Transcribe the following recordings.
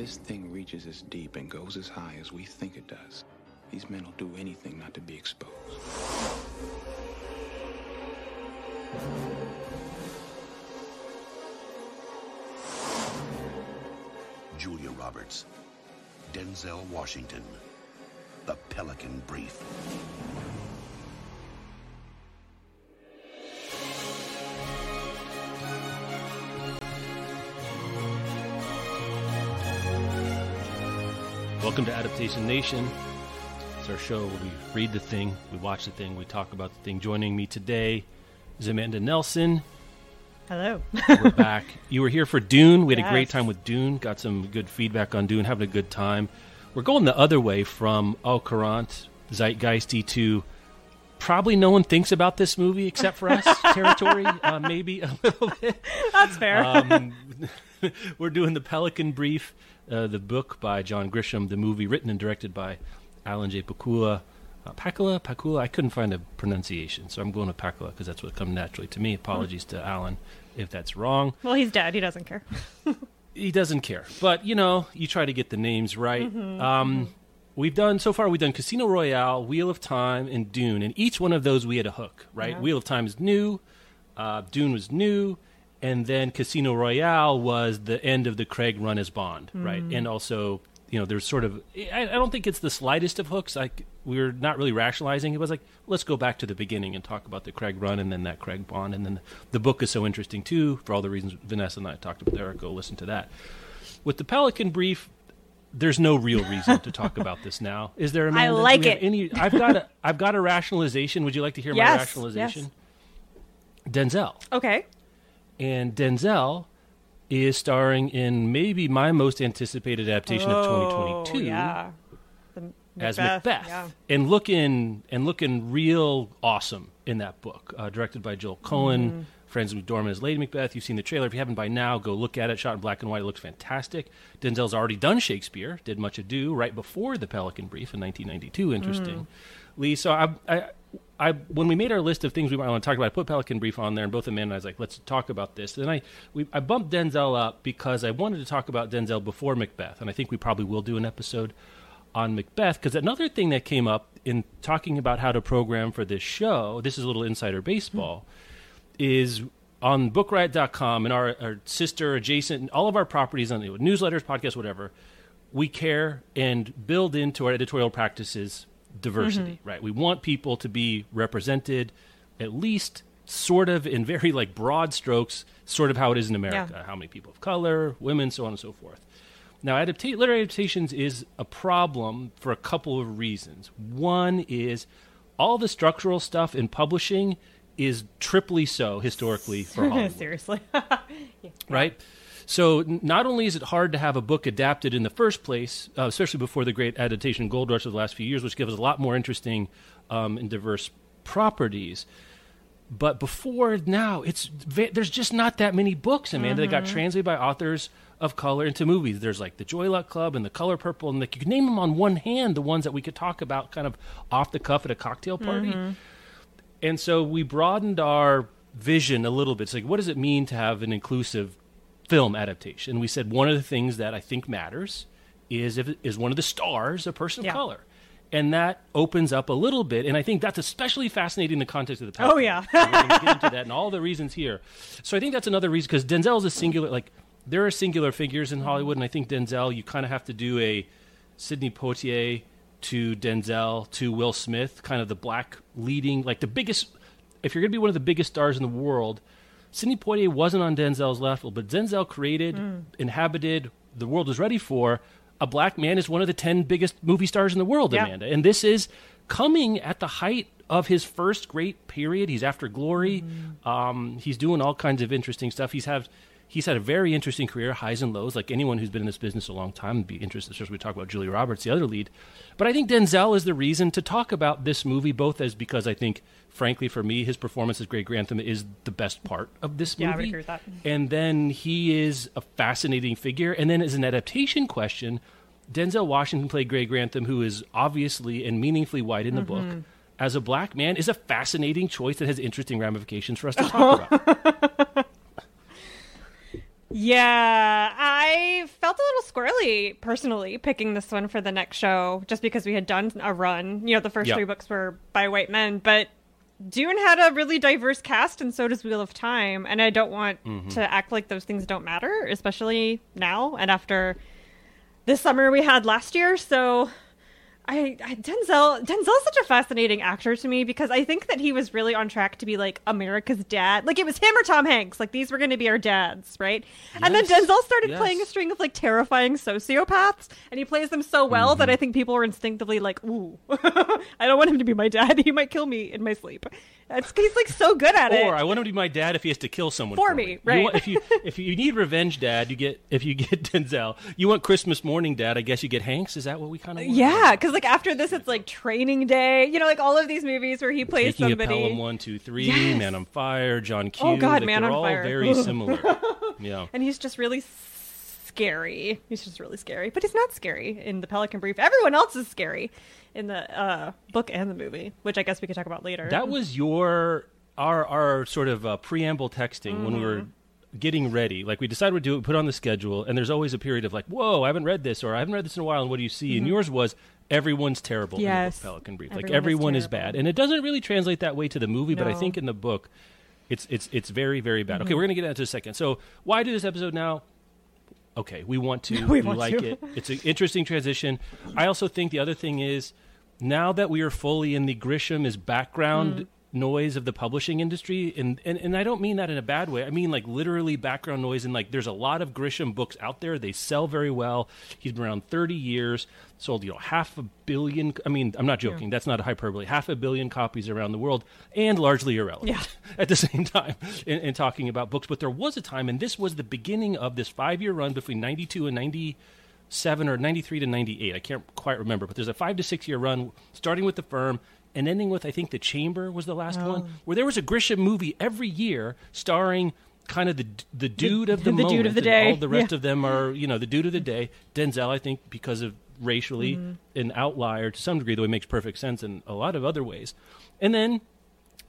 this thing reaches as deep and goes as high as we think it does, these men will do anything not to be exposed. Julia Roberts, Denzel Washington, The Pelican Brief. Welcome to Adaptation Nation. It's our show where we read the thing, we watch the thing, we talk about the thing. Joining me today is Amanda Nelson. Hello. We're back. You were here for Dune. We had a great time with Dune. Got some good feedback on Dune. Having a good time. We're going the other way from Au Courant, Zeitgeisty to probably no one thinks about this movie except for us territory. Uh, maybe a little bit. That's fair. Um, we're doing the Pelican Brief, uh, the book by John Grisham, the movie written and directed by Alan J. Pakula. Uh, Pakula, Pakula. I couldn't find a pronunciation, so I'm going to Pakula because that's what comes naturally to me. Apologies to Alan if that's wrong. well, he's dead. He doesn't care. He doesn't care, but you know, you try to get the names right. Um, We've done so far. We've done Casino Royale, Wheel of Time, and Dune, and each one of those we had a hook. Right, Yeah. Wheel of Time is new, uh, Dune was new, and then Casino Royale was the end of the Craig run as Bond. Right, mm. and also you know there's sort of I, I don't think it's the slightest of hooks. Like we're not really rationalizing. It was like let's go back to the beginning and talk about the Craig run and then that Craig Bond, and then the book is so interesting too for all the reasons Vanessa and I talked about there. Go listen to that. With the Pelican Brief, there's no real reason to talk about this now. Is there? Amanda? Do like it. Any, I've got a I've got a rationalization. Would you like to hear my rationalization? Yes, rationalization? Denzel Okay. And Denzel is starring in maybe my most anticipated adaptation of 2022 Oh, yeah. The as Macbeth, Yeah. and looking and looking real awesome in that book, uh, directed by Joel Coen. Mm-hmm. McDormand as Lady Macbeth. You've seen the trailer. If you haven't by now, go look at it. Shot in black and white. It looks fantastic. Denzel's already done Shakespeare. Did Much Ado right before The Pelican Brief in 1992. Interesting. Mm. Lee, so I, I, I, when we made our list of things we want to talk about, I put Pelican Brief on there, and both Amanda and I was like, let's talk about this. And I, we, I bumped Denzel up because I wanted to talk about Denzel before Macbeth, and I think we probably will do an episode on Macbeth because another thing that came up in talking about how to program for this show, this is a little insider baseball, is on bookriot.com and our, our sister adjacent all of our properties on the newsletters, podcasts, whatever, we care and build into our editorial practices diversity, mm-hmm. right? We want people to be represented at least sort of in very like broad strokes, sort of how it is in America, Yeah. how many people of color, women, so on and so forth. Now, adapta- literary adaptations is a problem for a couple of reasons. One is all the structural stuff in publishing is triply so historically for Hollywood Seriously. right? So not only is it hard to have a book adapted in the first place, uh, especially before the great adaptation gold rush of the last few years, which gives us a lot more interesting um, and diverse properties. But before now, it's there's just not that many books, Amanda, that got translated by authors of color into movies. There's like the Joy Luck Club and the Color Purple, and like you could name them on one hand, the ones that we could talk about kind of off the cuff at a cocktail party. And so we broadened our vision a little bit. It's like, what does it mean to have an inclusive film adaptation? We said one of the things that I think matters is if is one of the stars a person Yeah. of color. And that opens up a little bit, and I think that's especially fascinating in the context of the Oh, Pelican. yeah. So we're going to get into that and all the reasons here. So I think that's another reason because Denzel is a singular, like there are singular figures in Hollywood, and I think Denzel, you kind of have to do a Sidney Poitier to Denzel to Will Smith, kind of the black leading, like the biggest. If you're going to be one of the biggest stars in the world, Sidney Poitier wasn't on Denzel's level, but Denzel created, inhabited, the world was ready for. A black man is one of the 10 biggest movie stars in the world, Yeah. Amanda. And this is coming at the height of his first great period. He's after Glory. Um, he's doing all kinds of interesting stuff. He's have he's had a very interesting career, highs and lows, like anyone who's been in this business a long time would be interested, especially we talk about Julia Roberts, the other lead. But I think Denzel is the reason to talk about this movie, both as because I think, frankly, for me, his performance as Greg Grantham is the best part of this movie. Yeah, I would agree with that. And then he is a fascinating figure. And then as an adaptation question, Denzel Washington played Greg Grantham, who is obviously and meaningfully white in the book. Mm-hmm. As a black man, is a fascinating choice that has interesting ramifications for us to talk about. Yeah, I felt a little squirrely personally picking this one for the next show just because we had done a run. You know, the first Yep. three books were by white men, but Dune had a really diverse cast, and so does Wheel of Time. And I don't want mm-hmm. to act like those things don't matter, especially now and after this summer we had last year. So I, I Denzel Denzel's such a fascinating actor to me because I think that he was really on track to be like America's dad. Like it was him or Tom Hanks. Like these were going to be our dads, right? And then Denzel started Yes. playing a string of like terrifying sociopaths, and he plays them so well that mm-hmm. I think people were instinctively like, "Ooh, I don't want him to be my dad. He might kill me in my sleep." It's, he's like so good at it. Or I want him to be my dad if he has to kill someone For for, me, You right. want- if you if you need revenge, dad, you get if you get Denzel. You want Christmas morning, dad. I guess you get Hanks. Is that what we kind of yeah, because like after this, it's like Training Day. You know, like all of these movies where he plays Taking somebody. Pelham one, two, three, Yes. Man on Fire, John Q. Oh, God, like, Man they're on all Fire. very similar. yeah. and he's just really scary. He's just really scary, but he's not scary in the Pelican Brief. Everyone else is scary in the uh, book and the movie, which I guess we could talk about later. That was your our our sort of uh, preamble texting when we were Mm-hmm. getting ready. Like we decided we'd do it, put on the schedule, and there's always a period of like, "Whoa, I haven't read this," or "I haven't read this in a while." And what do you see? And yours was everyone's terrible in the Mm-hmm. Yes. book Pelican Brief. Everyone like everyone is, terrible. bad, and it doesn't really translate that way to the movie. But I think in the book, it's it's it's very very bad. Mm-hmm. Okay, we're gonna get into a second. So why do this episode now? Okay, we want to. We we want like to. it. It's an interesting transition. I also think the other thing is now that we are fully in the Grisham is background Mm. Noise of the publishing industry, and, and and I don't mean that in a bad way. I mean like literally background noise, and like there's a lot of Grisham books out there. They sell very well. He's been around 30 years, sold you know half a billion. I mean, I'm not joking. That's not a hyperbole. Half a billion copies around the world, and largely irrelevant Yeah. at the same time in, in talking about books. But there was a time, and this was the beginning of this five year run between 92 and 97 or 93 to 98. I can't quite remember, but there's a five to six year run starting with the firm and ending with, I think, The Chamber was the last Oh. one, where there was a Grisham movie every year starring kind of the the dude of the, the dude of the day. All the rest Yeah. of them are, you know, the dude of the day. Denzel, I think, because of racially Mm-hmm. an outlier to some degree, though it makes perfect sense in a lot of other ways. And then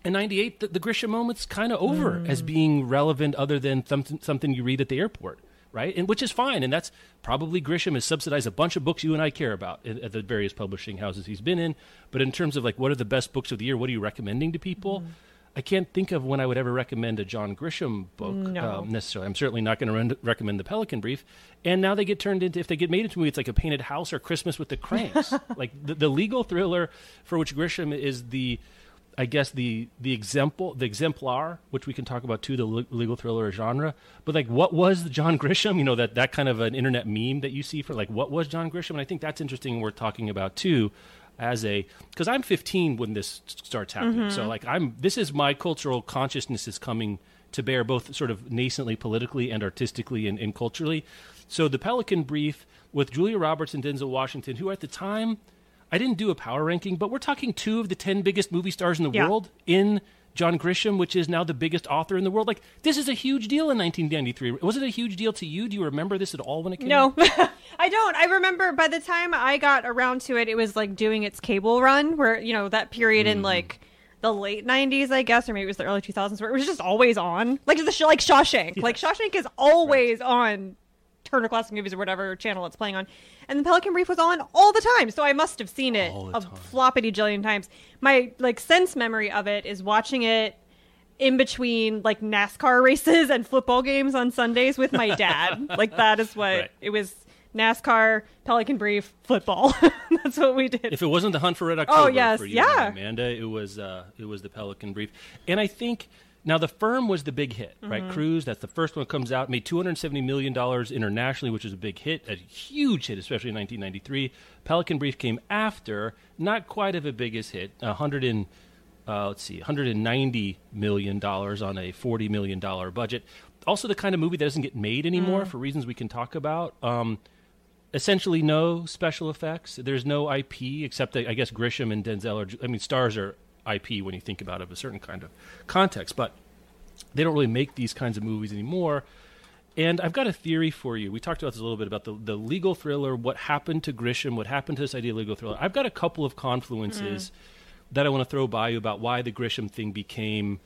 in 98 the, the grisham moment's kind of over Mm. as being relevant other than something, something you read at the airport right and which is fine and that's probably grisham has subsidized a bunch of books you and i care about at, at the various publishing houses he's been in but in terms of like what are the best books of the year what are you recommending to people Mm. I can't think of when I would ever recommend a John Grisham book No. um, necessarily. I'm certainly not going to recommend the Pelican Brief. And now they get turned into, if they get made into a movie, it's like a painted house or Christmas with the Cranks. like the, the legal thriller for which Grisham is the, I guess the the example, the exemplar, which we can talk about too, the legal thriller genre. But like, what was the John Grisham? You know that that kind of an internet meme that you see for like, what was John Grisham? And I think that's interesting. and We're talking about too, as a because I'm 15 when this starts happening. Mm-hmm. So like, I'm this is my cultural consciousness is coming to bear both sort of nascently politically and artistically and, and culturally. So the Pelican Brief with Julia Roberts and Denzel Washington, who at the time I didn't do a power ranking, but we're talking two of the 10 biggest movie stars in the Yeah. world in John Grisham, which is now the biggest author in the world. Like, this is a huge deal in 1993. Was it a huge deal to you? Do you remember this at all when it came No? I don't. I remember by the time I got around to it, it was like doing its cable run, where you know that period Mm-hmm. in like the late '90s, I guess, or maybe it was the early 2000s, where it was just always on, like the sh- like Shawshank. Like Shawshank is always on Turner Classic Movies or whatever channel it's playing on, and the Pelican Brief was on all the time, so I must have seen it a time. floppity jillion times. My like sense memory of it is watching it in between like NASCAR races and football games on Sundays with my dad. like that is what Right. it was NASCAR, Pelican Brief, football. That's what we did. If it wasn't the Hunt for Red October yes, for you, yeah. Amanda, it was uh, it was the Pelican Brief, and I think now the firm was the big hit, right? Mm-hmm. Cruise, that's the first one that comes out, made two hundred seventy million dollars internationally, which is a big hit, a huge hit, especially in nineteen ninety three. Pelican Brief came after, not quite of a biggest hit, a hundred and uh, let's see, 190 million dollars on a 40 million dollar budget. also the kind of movie that doesn't get made anymore for reasons we can talk about. Um, essentially, no special effects. There's no IP except that I guess Grisham and Denzel are. I mean, stars are IP when you think about it of a certain kind of context, but they don't really make these kinds of movies anymore. And I've got a theory for you. We talked about this a little bit about the, the legal thriller, what happened to Grisham, what happened to this idea of legal thriller. I've got a couple of confluences that I want to throw by you about why the Grisham thing became,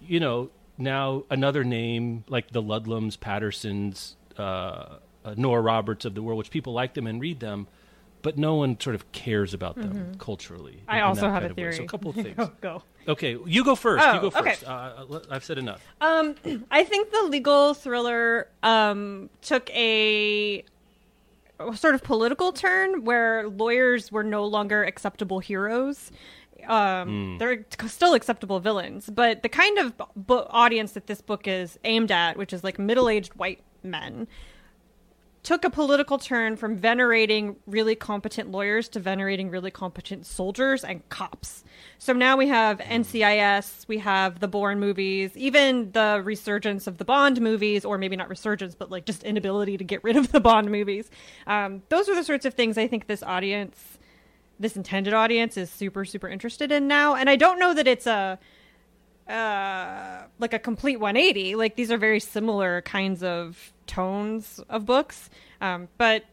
you know, now another name like the Ludlums, Pattersons, uh, uh, Nora Roberts of the world, which people like them and read them, but no one sort of cares about them culturally. Mm-hmm. I in also have a theory. So a couple of things. Go, go. Okay, you go first. Oh, you go okay. first. Uh, I've said enough. Um, I think the legal thriller um, took a sort of political turn where lawyers were no longer acceptable heroes. Um, They're still acceptable villains, but the kind of bu- audience that this book is aimed at, which is like middle-aged white men, took a political turn from venerating really competent lawyers to venerating really competent soldiers and cops. So now we have NCIS, we have the Bourne movies, even the resurgence of the Bond movies, or maybe not resurgence, but like just inability to get rid of the Bond movies. Um, those are the sorts of things I think this audience, this intended audience, is super, super interested in now. And I don't know that it's a uh like a complete 180 like these are very similar kinds of tones of books um but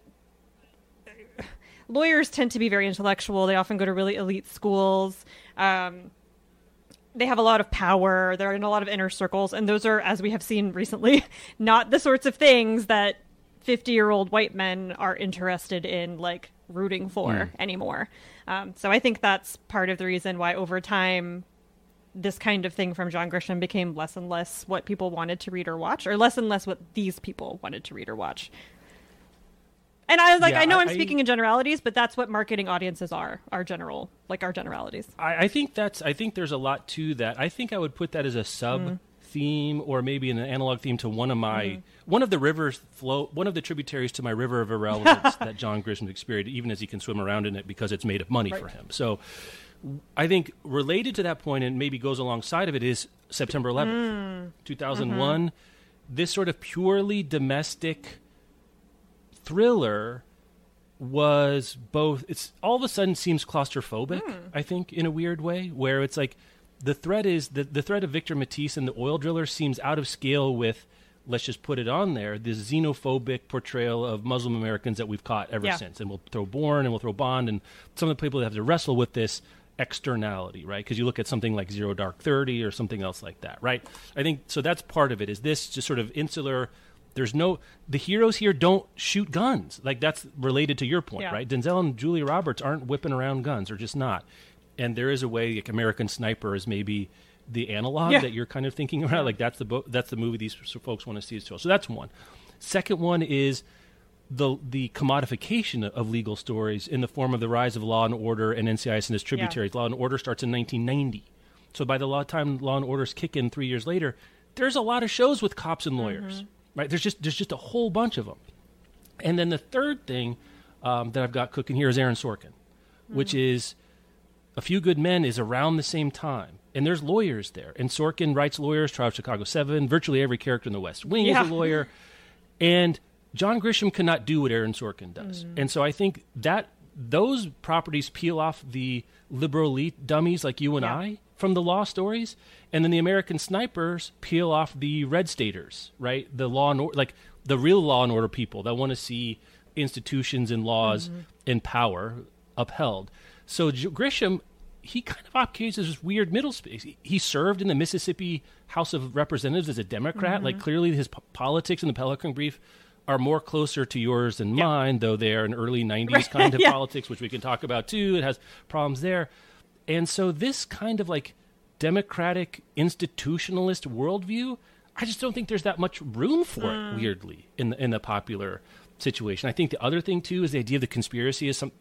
lawyers tend to be very intellectual. They often go to really elite schools. Um they have a lot of power. They're in a lot of inner circles. And those are as we have seen recently not the sorts of things that 50 year old white men are interested in like rooting for anymore. Um, so i think that's part of the reason why over time this kind of thing from John Grisham became less and less what people wanted to read or watch, or less and less what these people wanted to read or watch. And I was like, Yeah, I know I- I'm I- speaking in generalities, but that's what marketing audiences are, our general, like our generalities. I, I think that's. I think there's a lot to that. I think I would put that as a sub Mm. theme, or maybe an analog theme to one of my Mm-hmm. one of the rivers flow, one of the tributaries to my river of irrelevance that John Grisham experienced, even as he can swim around in it because it's made of money for him. So, I think related to that point, and maybe goes alongside of it, is September 11th, Mm. 2001. Mm-hmm. This sort of purely domestic thriller was both it's all of a sudden seems claustrophobic i think in a weird way where it's like the threat is the, the threat of victor mattiece and the oil driller seems out of scale with let's just put it on there this xenophobic portrayal of muslim americans that we've caught ever Yeah. since and we'll throw bourne and we'll throw bond and some of the people that have to wrestle with this externality right? Because you look at something like zero dark 30 or something else like that right? I think so that's part of it is this just sort of insular there's no the heroes here don't shoot guns. Like that's related to your point Yeah. right? Denzel and julia roberts aren't whipping around guns they're just not. And there is a way like american sniper is maybe the analog Yeah. that you're kind of thinking about like that's the book that's the movie these folks want to see as well. So that's one. Second one is the the commodification of legal stories in the form of the rise of Law and Order and NCIS and its tributaries. Law and Order starts in 1990, so by the law, time Law and Order's kick in three years later, there's a lot of shows with cops and lawyers. Right? There's just there's just a whole bunch of them. And then the third thing um, that I've got cooking here is Aaron Sorkin, which is a Few Good Men is around the same time, and there's lawyers there. And Sorkin writes lawyers, Trial of Chicago Seven. Virtually every character in the West Wing Yeah. is a lawyer, and John Grisham cannot do what Aaron Sorkin does. Mm. And so I think that those properties peel off the liberal elite dummies like you and Yeah. I from the law stories, and then the American snipers peel off the red staters, right? The law and order, like the real law and order people that want to see institutions and laws mm-hmm. and power upheld. So Grisham, he kind of occupies this weird middle space. He, served in the Mississippi House of Representatives as a Democrat. Like mm-hmm. clearly, his p- politics in the Pelican Brief are more closer to yours than mine, though they are an early '90s kind of Yeah. politics, which we can talk about too. It has problems there, and so this kind of like democratic institutionalist worldview, I just don't think there's that much room for it. Mm. Weirdly, in the in the popular situation, I think the other thing too is the idea of the conspiracy is some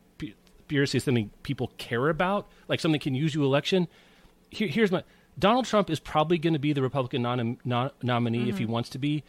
conspiracy is something people care about, like something can use you election. Here, here's my Donald Trump is probably going to be the Republican nom- nom- nominee if he mm. wants to be,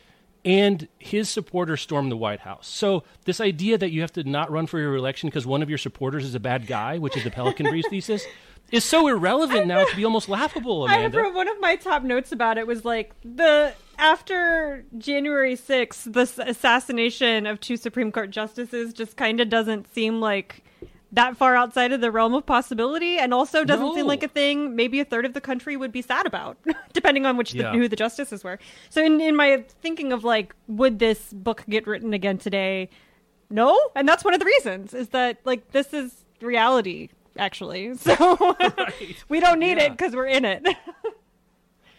and his supporters stormed the White House. So this idea that you have to not run for your election because one of your supporters is a bad guy, which is the Pelican Brief thesis, is so irrelevant now to be almost laughable, I Amanda. remember one of my top notes about it was like the after January 6th, the assassination of two Supreme Court justices just kind of doesn't seem like that far outside of the realm of possibility, and also doesn't seem like a thing maybe a third of the country would be sad about, depending on which Yeah. the, who the justices were. So, in, in my thinking of like, would this book get written again today? No, and that's one of the reasons is that like this is reality actually. So we don't need it because we're in it.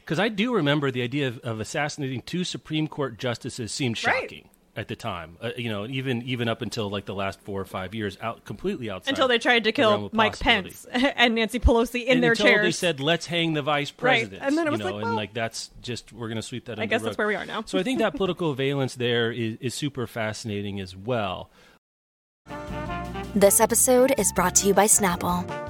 Because I do remember the idea of, of assassinating two Supreme Court justices seemed Right. Shocking at the time. Uh, you know, even even up until like the last four or five years, out completely outside. until they tried to kill Mike. Pence and Nancy Pelosi in and their until chairs. they said, "Let's hang the vice president." Right. president," And then it was you know, like, and well- like that's just we're going to sweep that. I guess the that's where we are now. so I think that political valence there is, is super fascinating as well. This episode is brought to you by Snapple.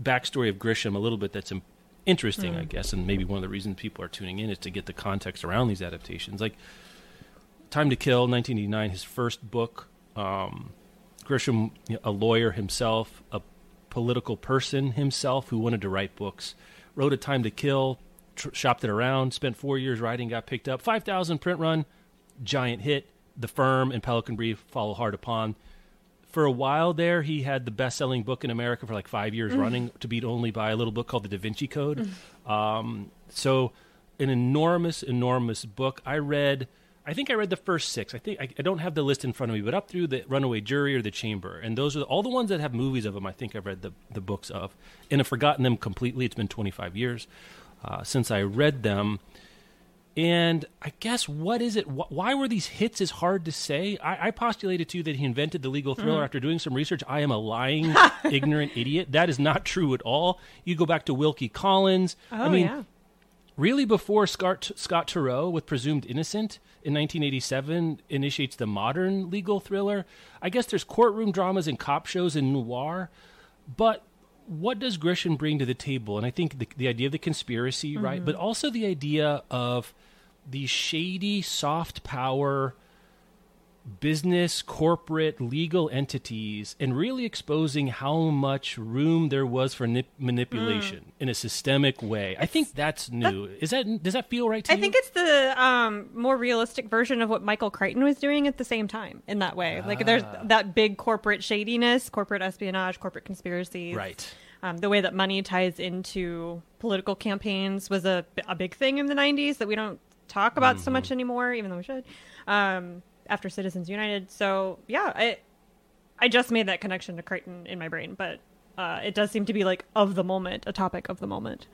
backstory of Grisham a little bit that's im- interesting, I guess, and maybe one of the reasons people are tuning in is to get the context around these adaptations. Like Time to Kill, 1989, his first book. Um, Grisham, a lawyer himself, a political person himself who wanted to write books, wrote A Time to Kill, tr- shopped it around, spent four years writing, got picked up, 5,000 print run, giant hit. The Firm and Pelican Brief follow hard upon for a while there, he had the best-selling book in America for like five years running, to beat only by a little book called The Da Vinci Code. Um, so, an enormous, enormous book. I read. I think I read the first six. I think I, I don't have the list in front of me, but up through the Runaway Jury or the Chamber, and those are all the ones that have movies of them. I think I've read the the books of, and have forgotten them completely. It's been 25 years uh, since I read them. And I guess what is it? Wh- Why were these hits? Is hard to say. I, I postulated too that he invented the legal thriller. Mm. After doing some research, I am a lying, ignorant idiot. That is not true at all. You go back to Wilkie Collins. oh I mean, yeah. really before Scott, Scott Turow with Presumed Innocent in 1987 initiates the modern legal thriller. I guess there's courtroom dramas and cop shows and noir, but what does Grisham bring to the table? And I think the, the idea of the conspiracy, right, mm-hmm. but also the idea of these shady soft power business, corporate, legal entities, and really exposing how much room there was for nip- manipulation in a systemic way. I think that's new. Is that does that feel right to I you? I think it's the um, more realistic version of what Michael Crichton was doing at the same time in that way. Like there's Ah. that big corporate shadiness, corporate espionage, corporate conspiracies. right. Um, the way that money ties into political campaigns was a, a big thing in the 90s that we don't talk about so Mm-hmm. much anymore, even though we should, um, after Citizens United. So, yeah, I, I just made that connection to Crichton in my brain, but uh, it does seem to be like of the moment, a topic of the moment.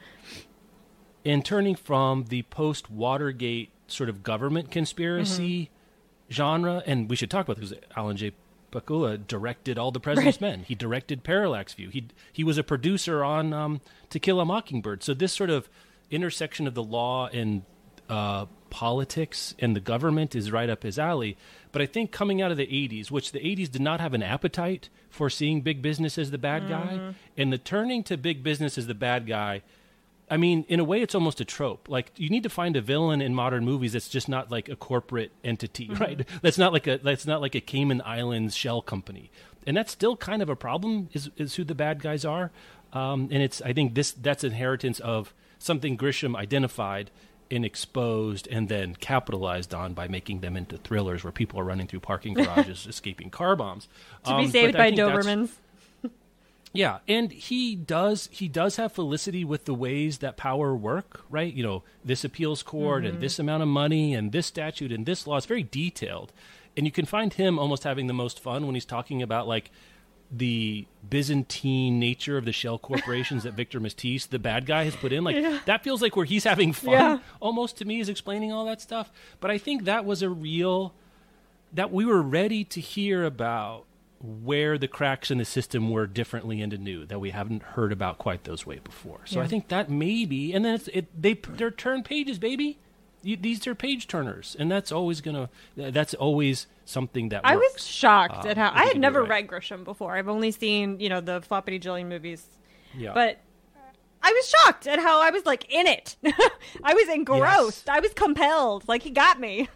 In turning from the post Watergate sort of government conspiracy Mm-hmm. genre, and we should talk about this because Alan J. Pakula directed All the President's Men. He directed Parallax View. He he was a producer on um, To Kill a Mockingbird. So this sort of intersection of the law and uh, politics and the government is right up his alley. But I think coming out of the 80s, which the 80s did not have an appetite for seeing big business as the bad guy, and the turning to big business as the bad guy I mean, in a way, it's almost a trope. Like you need to find a villain in modern movies that's just not like a corporate entity, right? That's not like a that's not like a Cayman Islands shell company, and that's still kind of a problem. Is is who the bad guys are, um, and it's I think this that's inheritance of something Grisham identified and exposed and then capitalized on by making them into thrillers where people are running through parking garages escaping car bombs. To Um, be saved by Dobermans. yeah, and he does he does have felicity with the ways that power work, right? You know, this appeals court and this amount of money and this statute and this law. It's very detailed. And you can find him almost having the most fun when he's talking about like the Byzantine nature of the shell corporations that Victor Mattiece, the bad guy, has put in. Like that feels like where he's having fun Yeah. almost to me is explaining all that stuff. But I think that was a real that we were ready to hear about where the cracks in the system were differently and anew that we haven't heard about quite those way before. So I think that maybe, and then it's, it they they're turn pages, baby. You, these are page turners, and that's always gonna. That's always something that I works. was shocked Uh, at how I had can do it never right. read Grisham before. I've only seen you know the Floppity Jillian movies, Yeah. but I was shocked at how I was like in it. I was engrossed. I was compelled. Like he got me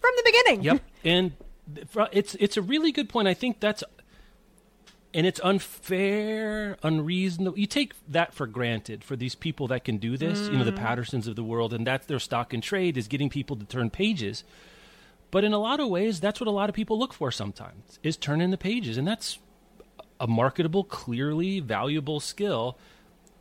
from the beginning. Yep, and it's it's a really good point. I think that's, and it's unfair, unreasonable. You take that for granted for these people that can do this. You know, the mm. Pattersons of the world, and that's their stock in trade is getting people to turn pages. But in a lot of ways, that's what a lot of people look for sometimes is turning the pages, and that's a marketable, clearly valuable skill.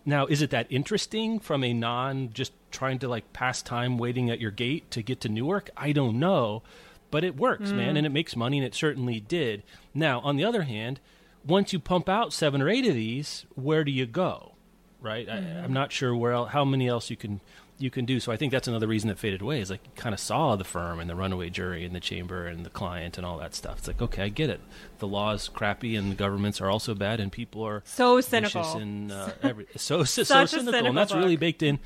Now, is it that interesting from a non just trying to like pass time waiting at your gate to get to Newark? I don't know, but it works, man, mm. and it makes money, and it certainly did. Now, on the other hand, once you pump out seven or eight of these, where do you go? Right? I, I'm not sure where how many else you can you can do. So I think that's another reason it faded away. Is like you kind of saw the firm and the runaway jury and the chamber and the client and all that stuff. It's like okay, I get it. The law is crappy and the governments are also bad and people are So cynical. and uh, every, so so, a cynical, cynical and that's really baked in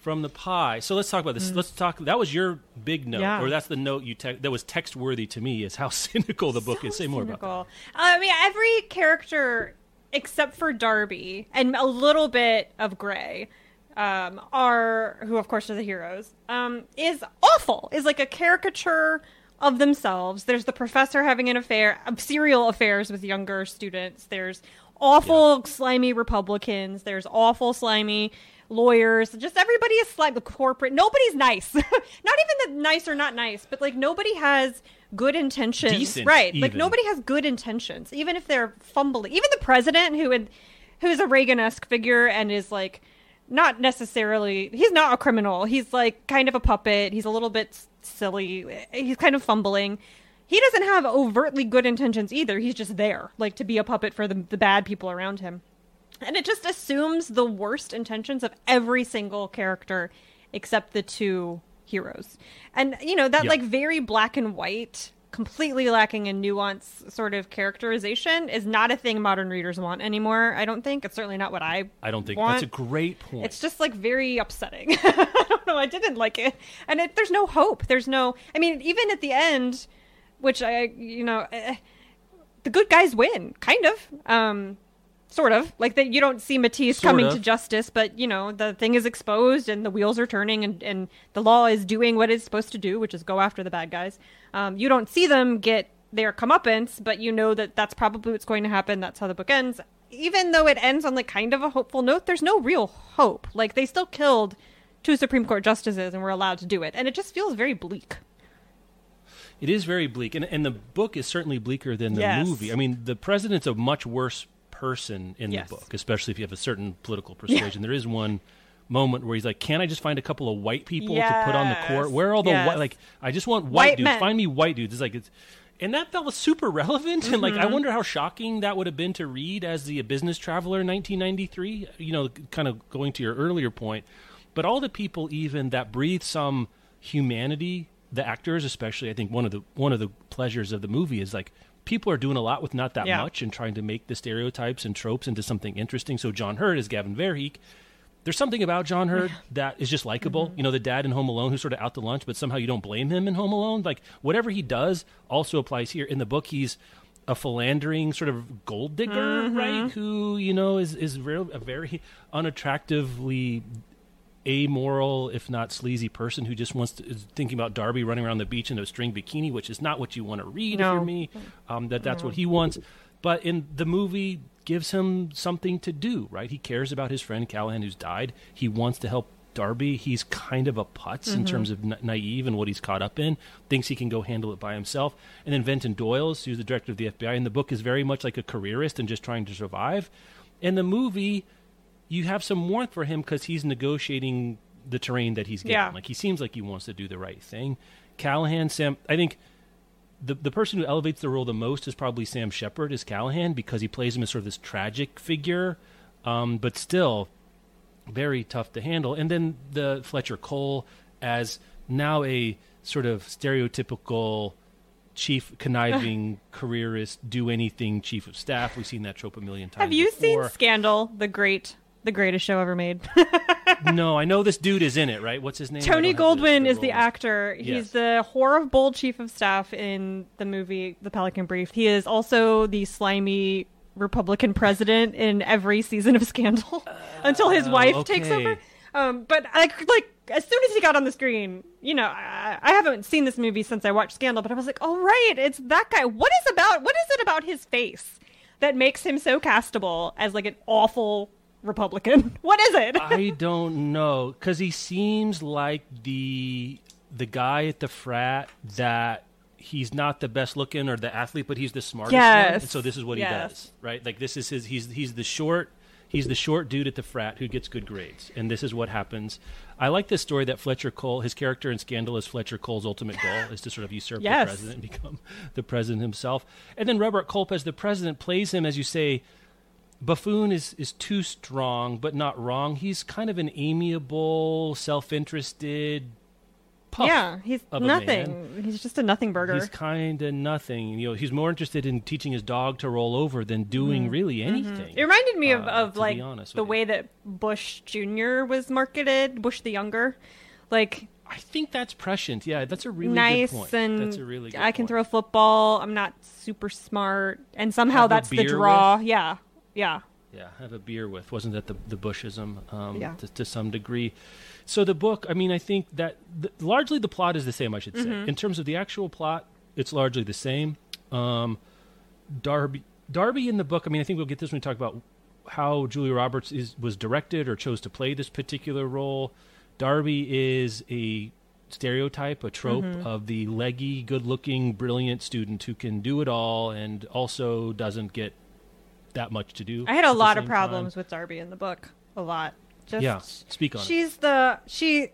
from the pie. So let's talk about this. Let's talk. That was your big note, Mm. Yeah. or that's the note you te- that was text worthy to me. Is how cynical the book So is. Say more about that. I mean, every character except for Darby and a little bit of Gray, um, are who of course are the heroes. Um, is awful. Is like a caricature of themselves. There's the professor having an affair, uh, serial affairs with younger students. There's awful, slimy Republicans. There's awful, slimy lawyers. Just everybody is like The corporate. Nobody's nice. not even the nice or not nice, but like nobody has good intentions. Decent, right. Like nobody has good intentions, even if they're fumbling. Even the president, who had, who's a Reagan-esque figure and is like not necessarily. He's not a criminal. He's like kind of a puppet. He's a little bit silly. He's kind of fumbling. He doesn't have overtly good intentions either. He's just there, like to be a puppet for the, the bad people around him. And it just assumes the worst intentions of every single character except the two heroes. And, you know, that Yeah. like very black and white, completely lacking in nuance sort of characterization is not a thing modern readers want anymore, I don't think. It's certainly not what I I don't think want. that's a great point. It's just like very upsetting. I don't know. I didn't like it, and it, there's no hope. There's no. I mean, even at the end, which I, you know, eh, the good guys win, kind of, um, sort of. Like that, you don't see Mattiece Sort coming of. to justice, but you know, the thing is exposed and the wheels are turning, and and the law is doing what it's supposed to do, which is go after the bad guys. Um, you don't see them get their comeuppance, but you know that that's probably what's going to happen. That's how the book ends. Even though it ends on like kind of a hopeful note, there's no real hope. Like they still killed two Supreme Court justices and were allowed to do it, and it just feels very bleak. It is very bleak, and and the book is certainly bleaker than the Yes. movie. I mean, the president's a much worse person in Yes. the book, especially if you have a certain political persuasion. There is one moment where he's like, "Can I just find a couple of white people to put on the court? Where are all the Yes. white? Like, I just want white, White dudes. men. Find me white dudes." It's like it's. And that felt super relevant, and like I Mm-hmm. wonder how shocking that would have been to read as the business traveler in 1993. You know, kind of going to your earlier point, but all the people even that breathe some humanity the actors especially i think one of the one of the pleasures of the movie is like people are doing a lot with not that Yeah. much and trying to make the stereotypes and tropes into something interesting. So john hurt is gavin verheek. There's something about john hurt that is just likable. Mm-hmm. you know the dad in home alone who's sort of out to lunch but somehow you don't blame him in home alone. Like whatever he does also applies here. In the book he's a philandering sort of gold digger Mm-hmm. right who you know is is real, a very unattractively amoral, if not sleazy person who just wants to is thinking about Darby running around the beach in a string bikini, which is not what you want to read if No. you're me. Um, that that's what he wants. But in the movie gives him something to do, right? He cares about his friend Callahan who's died. He wants to help Darby. He's kind of a putz in terms of na- naive and what he's caught up in. Thinks he can go handle it by himself. And then Venton Doyle's, who's the director of the FBI, in the book is very much like a careerist and just trying to survive. In the movie, you have some warmth for him because he's negotiating the terrain that he's getting. Yeah. Like he seems like he wants to do the right thing. Callahan, Sam, I think the the person who elevates the role the most is probably Sam Shepard as Callahan because he plays him as sort of this tragic figure, um, but still very tough to handle. And then the Fletcher Cole as now a sort of stereotypical chief conniving careerist, do anything chief of staff. We've seen that trope a million times. Have you seen. Scandal, the great, the greatest show ever made? no, I know this dude is in it, right? What's his name? Tony Goldwyn is the actor. Yes. He's the horror of bold chief of staff in the movie The Pelican Brief. He is also the slimy Republican president in every season of Scandal until his wife takes Oh, over. Um, but like, like as soon as he got on the screen, you know, I, I haven't seen this movie since I watched Scandal, but I was like, oh right, it's that guy. What is about? What is it about his face that makes him so castable as like an awful Republican? What is it? I don't know because he seems like the the guy at the frat that he's not the best looking or the athlete, but he's the smartest one. Yes. And so this is what he does, right? Like this is his. He's he's the short. He's the short dude at the frat who gets good grades, and this is what happens. I like this story that Fletcher Cole, his character in Scandal, is Fletcher Cole's ultimate goal is to sort of usurp Yes. the president and become the president himself. And then Robert Culp as the president plays him, as you say, buffoon is is too strong but not wrong he's kind of an amiable self-interested puff yeah, he's of a nothing. man. He's just a nothing burger. he's kind of nothing you know he's more interested in teaching his dog to roll over than doing really anything Mm-hmm. It reminded me of, uh, of like the with you. way that Bush Jr. was marketed, Bush the younger. Like i think that's prescient yeah that's a really nice good point and that's a really good I can point. throw a football. I'm not super smart, and somehow Have that's the draw. Yeah, yeah. yeah have a beer with wasn't that the the bushism um Yeah. to, to some degree so the book i mean i think that the, largely the plot is the same i should say Mm-hmm. in terms of the actual plot it's largely the same um darby darby in the book i mean i think we'll get this when we talk about how julia roberts is was directed or chose to play this particular role darby is a stereotype a trope Mm-hmm. of the leggy good looking brilliant student who can do it all and also doesn't get that much to do I had a lot of problems time. with Darby in the book. A lot. Just Yeah, speak on it. she's the she.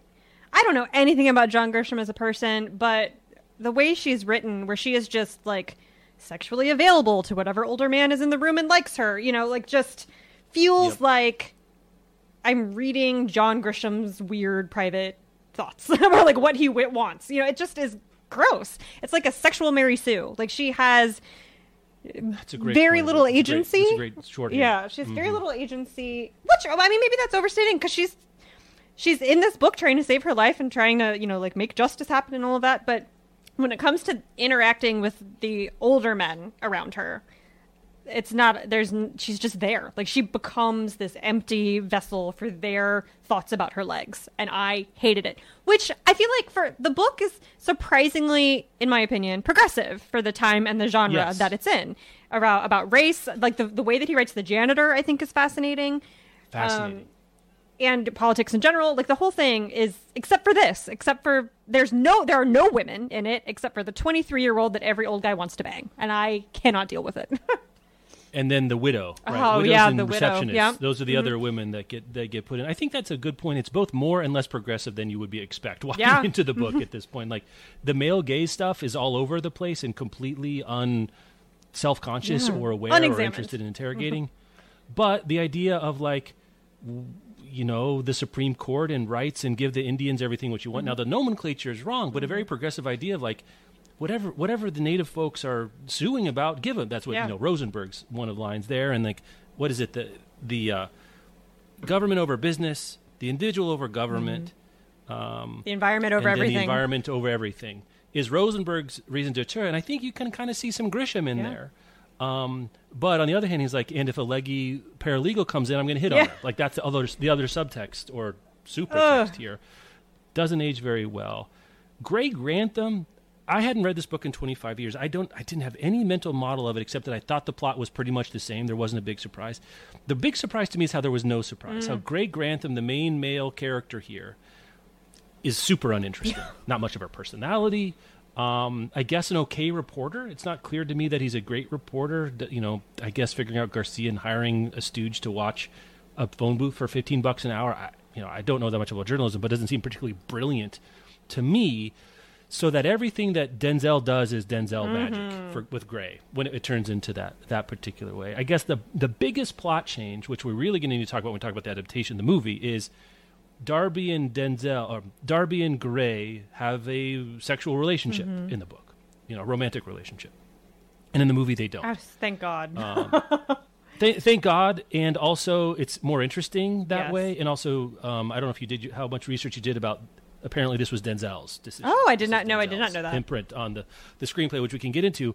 I don't know anything about John Grisham as a person, but the way she's written, where she is just like sexually available to whatever older man is in the room and likes her, you know, like just feels Yep. like I'm reading John Grisham's weird private thoughts or like what he wants. You know, it just is gross. It's like a sexual Mary Sue. Like she has That's a great very point. little That's a great- agency. that's a great shorthand. Yeah, she has very mm-hmm. little agency. Which I mean, maybe that's overstating because she's she's in this book trying to save her life and trying to you know like make justice happen and all of that. But when it comes to interacting with the older men around her, it's not. There's she's just there. Like she becomes this empty vessel for their thoughts about her legs, and I hated it. Which I feel like for the book is surprisingly, in my opinion, progressive for the time and the genre Yes. that it's in. About about race, like the the way that he writes the janitor, I think is fascinating Fascinating. Um, and politics in general like the whole thing is except for this except for there's no there are no women in it except for the 23 year old that every old guy wants to bang and i cannot deal with it and then the widow. Right? Oh, Widows yeah, and the receptionists. Yeah. Mm-hmm. Those are the mm-hmm. other women that get that get put in. I think that's a good point. It's both more and less progressive than you would be expect walking Yeah. into the book mm-hmm. at this point. Like the male gay stuff is all over the place and completely un self conscious or aware or interested in mm-hmm. interrogating. but the idea of like w- you know the Supreme Court and rights and give the Indians everything what you want. Now the nomenclature is wrong, but a very progressive idea of like whatever whatever the native folks are suing about, give them. That's what Yeah. you know. Rosenberg's one of the lines there, and like what is it the the uh, government over business, the individual over government, the environment over everything the environment over everything is Rosenberg's reason to deter. And I think you can kind of see some Grisham in Yeah. there. Um, but on the other hand, he's like, and if a leggy paralegal comes in, I'm going to hit on her. Like that's the other the other subtext or supertext here. Doesn't age very well. Gray Grantham. I hadn't read this book in 25 years. I don't. I didn't have any mental model of it except that I thought the plot was pretty much the same. There wasn't a big surprise. The big surprise to me is how there was no surprise. How Gray Grantham, the main male character here, is super uninteresting. Not much of her personality. Um, I guess an okay reporter. It's not clear to me that he's a great reporter. You know, I guess figuring out Garcia and hiring a stooge to watch a phone booth for 15 bucks an hour. I, you know, I don't know that much about journalism, but it doesn't seem particularly brilliant to me. So that everything that Denzel does is Denzel magic for, with Gray when it, it turns into that that particular way. I guess the the biggest plot change, which we're really going to need to talk about when we talk about the adaptation of the movie, is Darby and Denzel, or Darby and Gray, have a sexual relationship in the book, you know romantic relationship, and in the movie they don't. Oh, thank God. Um, Th- thank God, and also it's more interesting that Yes. way. And also, um, I don't know if you did how much research you did about. Apparently, this was Denzel's decision. Oh, I did not know- I did not know that. imprint on the the screenplay, which we can get into.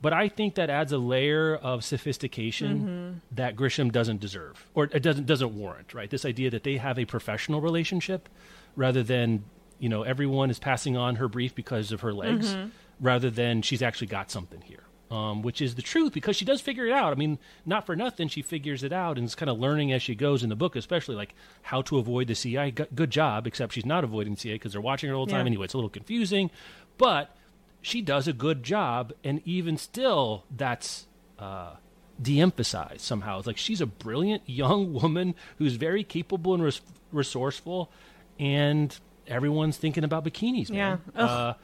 But I think that adds a layer of sophistication Mm-hmm. that Grisham doesn't deserve, or it doesn't doesn't warrant. Right, this idea that they have a professional relationship rather than you know everyone is passing on her brief because of her legs, Mm-hmm. rather than she's actually got something here. Um, which is the truth because she does figure it out. I mean, not for nothing, she figures it out and is kind of learning as she goes in the book, especially like how to avoid the CIA. G- Good job, except she's not avoiding CIA because they're watching her all the time Yeah. anyway. It's a little confusing, but she does a good job, and even still, that's uh, de-emphasized somehow. It's like she's a brilliant young woman who's very capable and res- resourceful, and everyone's thinking about bikinis. Man. Yeah. Uh,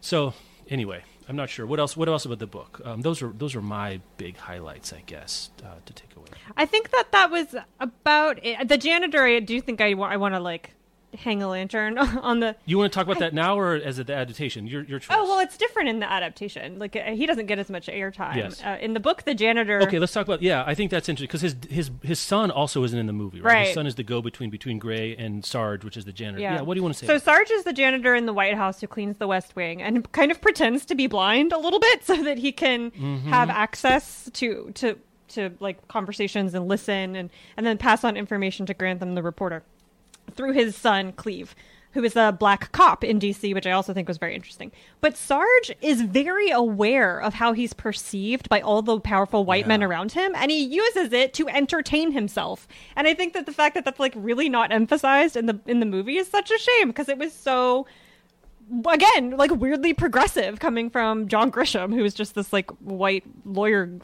so anyway, I'm not sure what else. What else about the book? Um, those are those are my big highlights, I guess, uh, to take away. I think that that was about it. The janitor, I do think I, I want to like hang a lantern on the. You want to talk about that now, or as the adaptation? Your your choice. Oh well, it's different in the adaptation. Like uh, he doesn't get as much airtime. Yes. Uh, in the book, the janitor. Okay, let's talk about. Yeah, I think that's interesting because his his his son also isn't in the movie, right? His son is the go between between Gray and Sarge, which is the janitor. Yeah. what do you want to say? So about Sarge is the janitor in the White House who cleans the West Wing and kind of pretends to be blind a little bit so that he can Mm-hmm. have access to to to like conversations and listen and and then pass on information to Grantham the reporter through his son Cleve. Who is a black cop in DC, which I also think was very interesting. But Sarge is very aware of how he's perceived by all the powerful white men around him, and he uses it to entertain himself. And I think that the fact that that's like really not emphasized in the in the movie is such a shame because it was so again like weirdly progressive coming from John Grisham, who is just this like white lawyer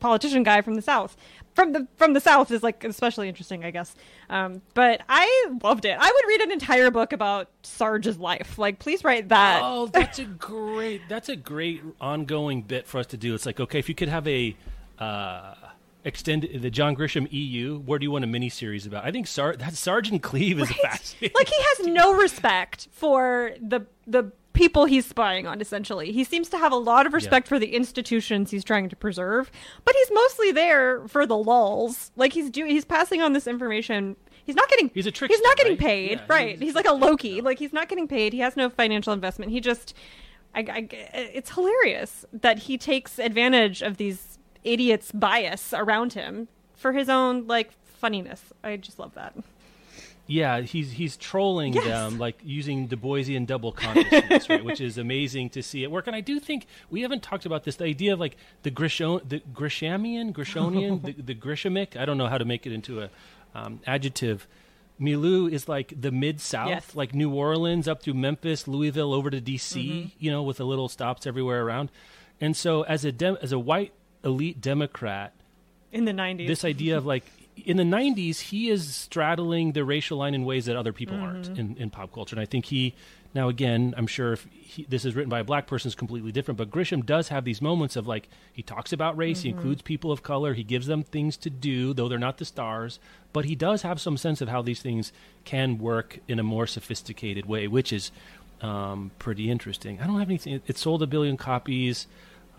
politician guy from the south. From the from the south is like especially interesting, I guess. Um, but I loved it. I would read an entire book about Sarge's life. Like, please write that. Oh, that's a great. That's a great ongoing bit for us to do. It's like, okay, if you could have a uh, extend the John Grisham EU, where do you want a mini series about? I think Sar- that Sergeant Cleve is Right? fascinating. Like he has no respect for the the people he's spying on essentially. He seems to have a lot of respect for the institutions he's trying to preserve, but he's mostly there for the lulls. Like he's doing he's passing on this information. He's not getting He's a He's not getting right? paid, Yeah, right? he's- He's, like a Loki. Like he's not getting paid. He has no financial investment. He just I, I, it's hilarious that he takes advantage of these idiots' bias around him for his own like funniness. I just love that. Yeah, he's he's trolling Yes. them like using Du Boisian double consciousness, right? Which is amazing to see it work. And I do think we haven't talked about this. The idea of like the Grishon, the Grishamian, Grishonian, the, the Grishamic. I don't know how to make it into a um, adjective. Milou is like the mid South, Yes. like New Orleans up through Memphis, Louisville, over to D.C. Mm-hmm. You know, with the little stops everywhere around. And so, as a dem- as a white elite Democrat, In the nineties. this idea of like in the 90s he is straddling the racial line in ways that other people aren't in, in pop culture. And i think he now again i'm sure if he, this is written by a black person is completely different but grisham does have these moments of like he talks about race he includes people of color he gives them things to do though they're not the stars but he does have some sense of how these things can work in a more sophisticated way which is um, pretty interesting. I don't have anything it, it sold a billion copies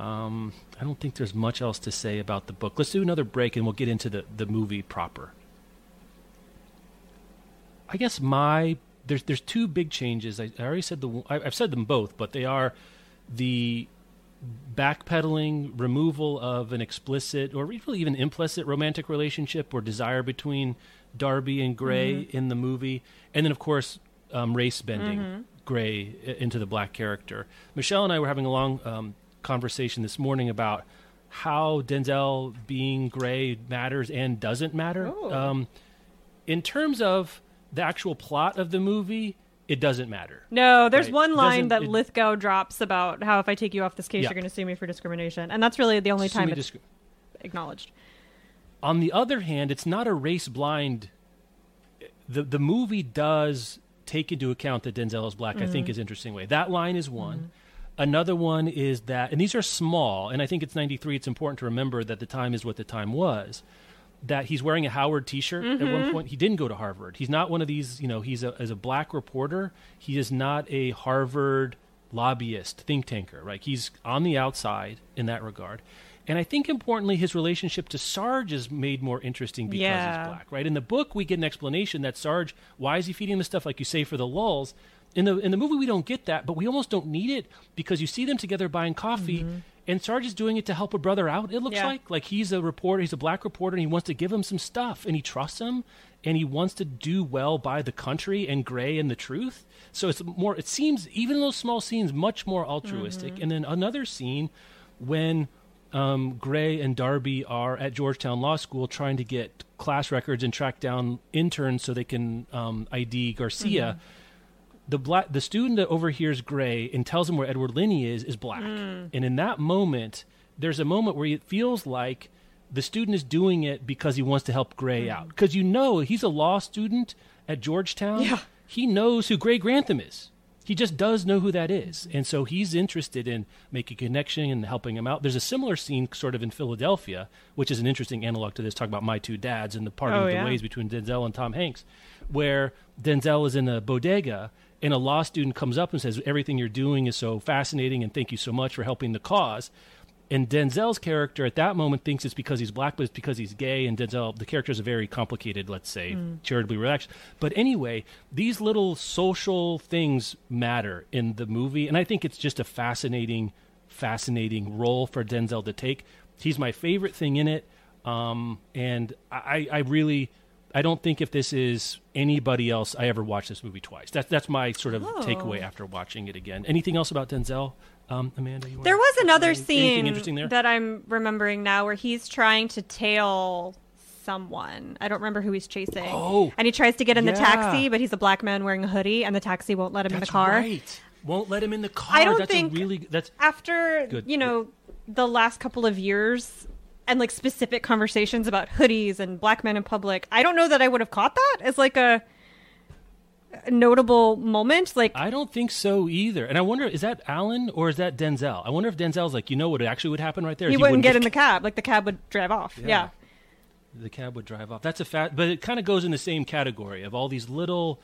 um, I don't think there's much else to say about the book. Let's do another break and we'll get into the, the movie proper. I guess my there's there's two big changes. I, I already said the I, I've said them both, but they are the backpedaling, removal of an explicit or really even implicit romantic relationship or desire between Darby and Gray in the movie, and then of course um, race bending Gray into the black character. Michelle and I were having a long um, conversation this morning about how Denzel being Gray matters and doesn't matter. Um, in terms of the actual plot of the movie, it doesn't matter. No, there's Right. one line that it- Lithgow drops about how if I take you off this case, Yeah. you're going to sue me for discrimination, and that's really the only Sue time it's disc- acknowledged. On the other hand, it's not a race blind. The the movie does take into account that Denzel is black. I think is interesting way. That line is one. Another one is that, and these are small. And I think it's ninety three. It's important to remember that the time is what the time was. That he's wearing a Howard T-shirt at one mm-hmm. point. He didn't go to Harvard. He's not one of these. You know, he's a as a black reporter. He is not a Harvard lobbyist, think tanker, right? He's on the outside in that regard. And I think importantly, his relationship to Sarge is made more interesting because Yeah. he's black, right? In the book, we get an explanation that Sarge, why is he feeding him the stuff like you say for the lulls? In the in the movie, we don't get that, but we almost don't need it because you see them together buying coffee, and Sarge is doing it to help a brother out. It looks Yeah. like like he's a reporter, he's a black reporter, and he wants to give him some stuff, and he trusts him, and he wants to do well by the country and Gray and the truth. So it's more. It seems even in those small scenes, much more altruistic. And then another scene when um, Gray and Darby are at Georgetown Law School trying to get class records and track down interns so they can um, ID Garcia. The black, the student that overhears Gray and tells him where Edward Linney is is black, mm. and in that moment, there's a moment where it feels like the student is doing it because he wants to help Gray mm. out. Because you know he's a law student at Georgetown. Yeah. He knows who Gray Grantham is. He just does know who that is. And so he's interested in making a connection and helping him out. There's a similar scene sort of in Philadelphia, which is an interesting analog to this, talk about my two dads and the parting Oh, of the yeah. ways between Denzel and Tom Hanks, where Denzel is in a bodega and a law student comes up and says, Everything you're doing is so fascinating and thank you so much for helping the cause. And Denzel's character at that moment thinks it's because he's black, but it's because he's gay. And Denzel, the character is a very complicated, let's say, charitably reaction. But anyway, these little social things matter in the movie. And I think it's just a fascinating, fascinating role for Denzel to take. He's my favorite thing in it. Um, and I, I really, I don't think if this is anybody else, I ever watched this movie twice. That's that's my sort of takeaway after watching it again. Anything else about Denzel, um, Amanda? You There was another scene interesting there? that I'm remembering now where he's trying to tail someone. I don't remember who he's chasing. Oh, and he tries to get in the taxi, but he's a black man wearing a hoodie, and the taxi won't let him in the car. right. Won't let him in the car. I don't that's think a really that's after Good. you know the last couple of years and like specific conversations about hoodies and black men in public. I don't know that I would have caught that as like a, notable moment. Like I don't think so either. And I wonder is that Alan or is that Denzel? I wonder if Denzel's like, you know what actually would happen right there? he is wouldn't get in the cab. Like the cab would drive off. Yeah. yeah. the cab would drive off. That's a fact, but it kind of goes in the same category of all these little.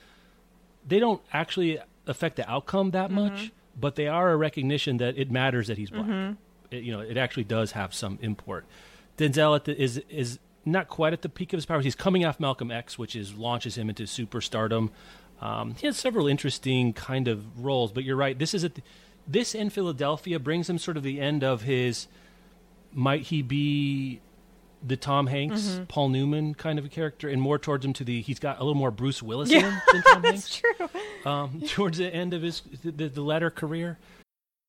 They don't actually affect the outcome that Mm-hmm. much, but they are a recognition that it matters that he's black. It, you know, it actually does have some import. Denzel at the, is is not quite at the peak of his powers. He's coming off Malcolm X, which is launches him into superstardom. Um, he has several interesting kind of roles, but you're right. This is at the, this in Philadelphia brings him sort of the end of his. Might he be the Tom Hanks, Mm-hmm. Paul Newman kind of a character, and more towards him to the he's got a little more Bruce Willis in him than Tom Hanks. True. Um, towards the end of his the, the latter career.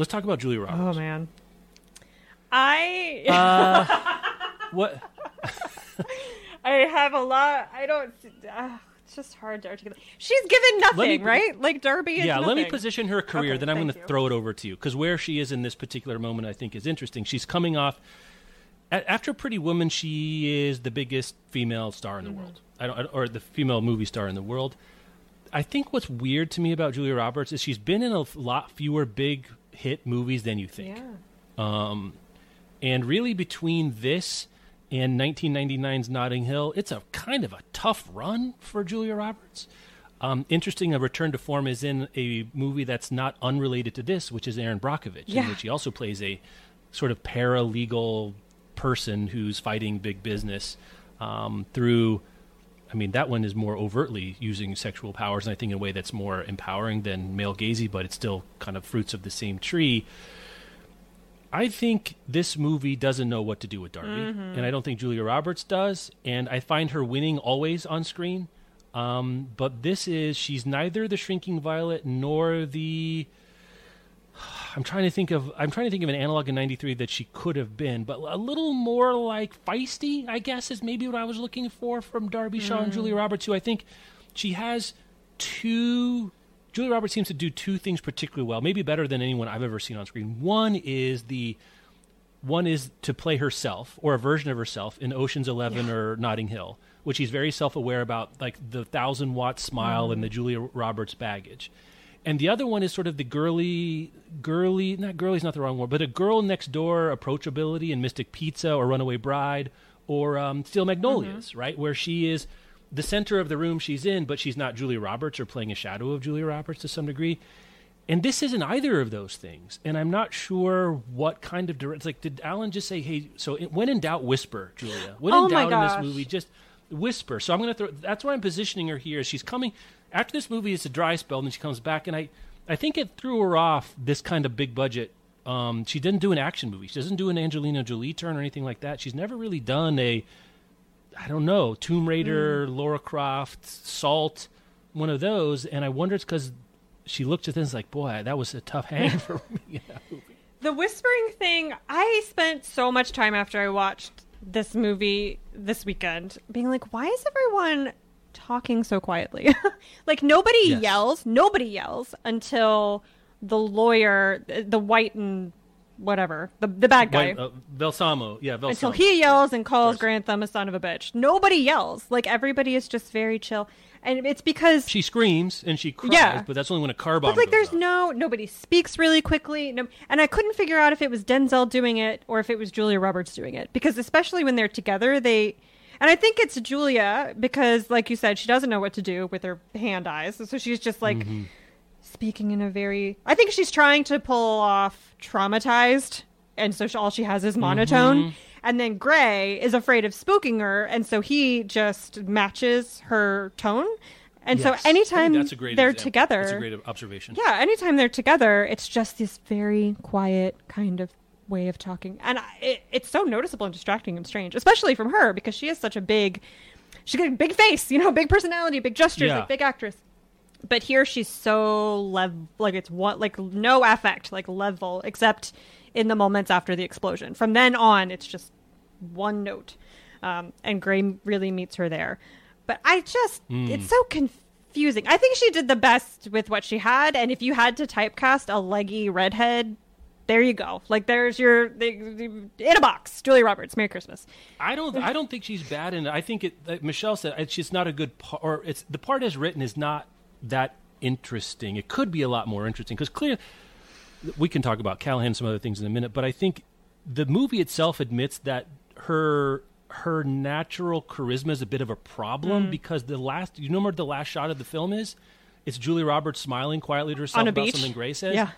Let's talk about Julia Roberts. Oh man. I Uh, what? I have a lot. I don't. Uh, it's just hard to articulate. She's given nothing, me- right? Like Darby. Is Yeah, let me position her career, Okay, then I'm going to throw it over to you because where she is in this particular moment, I think, is interesting. She's coming off a- after Pretty Woman. She is the biggest female star in the Mm-hmm. world, I don't, I or the female movie star in the world. I think what's weird to me about Julia Roberts is she's been in a lot fewer big hit movies than you think. Yeah. Um, and really, between this and 1999's Notting Hill, it's a kind of a tough run for Julia Roberts. Um, interesting, a return to form is in a movie that's not unrelated to this, which is Erin Brockovich, in which he also plays a sort of paralegal person who's fighting big business um, through. I mean, that one is more overtly using sexual powers, and I think in a way that's more empowering than male gazy, but it's still kind of fruits of the same tree. I think this movie doesn't know what to do with Darby, and I don't think Julia Roberts does. And I find her winning always on screen. Um, but this is she's neither the shrinking violet nor the. I'm trying to think of I'm trying to think of an analog in '93 that she could have been, but a little more like feisty, I guess, is maybe what I was looking for from Darby Shaw and Julia Roberts, who I think she has two Julia Roberts seems to do two things particularly well, maybe better than anyone I've ever seen on screen. One is the one is to play herself or a version of herself in Ocean's Eleven yeah. or Notting Hill, which she's very self aware about, like the thousand watt smile mm. and the Julia Roberts baggage. And the other one is sort of the girly, girly, not girly's not the wrong word, but a girl next door approachability in Mystic Pizza or Runaway Bride or um, Steel Magnolias, mm-hmm. right? Where she is the center of the room she's in, but she's not Julia Roberts or playing a shadow of Julia Roberts to some degree. And this isn't either of those things. And I'm not sure what kind of direct. Like, did Alan just say, "Hey"? So when in doubt, whisper, Julia. When oh in doubt in this movie, just whisper. So I'm going to throw. That's where I'm positioning her here. She's coming after this movie. It's a dry spell, and then she comes back, and I, I think it threw her off. This kind of big budget. Um, she didn't do an action movie. She doesn't do an Angelina Jolie turn or anything like that. She's never really done a, I don't know, Tomb Raider, mm. Laura Croft, Salt, one of those. And I wonder it's because she looked at this like, boy, that was a tough hang for me. the whispering thing, I spent so much time after I watched this movie this weekend being like, why is everyone talking so quietly? like nobody yes. yells, nobody yells until the lawyer, the white and whatever, the the bad guy, White, uh, Balsamo, yeah, Balsamo. until he yells and calls Grantham a son of a bitch. Nobody yells. Like everybody is just very chill and it's because she screams and she cries, yeah. but that's only when a car bomb. But like, there's no nobody speaks really quickly, no, and I couldn't figure out if it was Denzel doing it or if it was Julia Roberts doing it because especially when they're together, they. And I think it's Julia because, like you said, she doesn't know what to do with her hand eyes, so she's just like mm-hmm. speaking in a very. I think she's trying to pull off traumatized, and so she, all she has is monotone. Mm-hmm and then Gray is afraid of spooking her, and so he just matches her tone. And yes. so anytime they're example. together, that's a great observation. Yeah, anytime they're together, it's just this very quiet kind of way of talking, and it, it's so noticeable and distracting and strange, especially from her because she is such a big, she's got a big face, you know, big personality, big gestures, yeah. like big actress. But here she's so level, like it's what, like no affect, like level, except in the moments after the explosion. From then on, it's just one note. Um, and Gray really meets her there. But I just, mm. it's so confusing. I think she did the best with what she had. And if you had to typecast a leggy redhead, there you go. Like there's your in a box. Julia Roberts. Merry Christmas. I don't. I don't think she's bad in it. I think it. Like Michelle said it's just not a good part. Or it's the part as written is not that interesting. It could be a lot more interesting because clearly we can talk about Callahan and some other things in a minute, but I think the movie itself admits that her her natural charisma is a bit of a problem mm. because the last you know what the last shot of the film is? It's Julie Roberts smiling quietly to herself about beach? something Gray says. Yeah.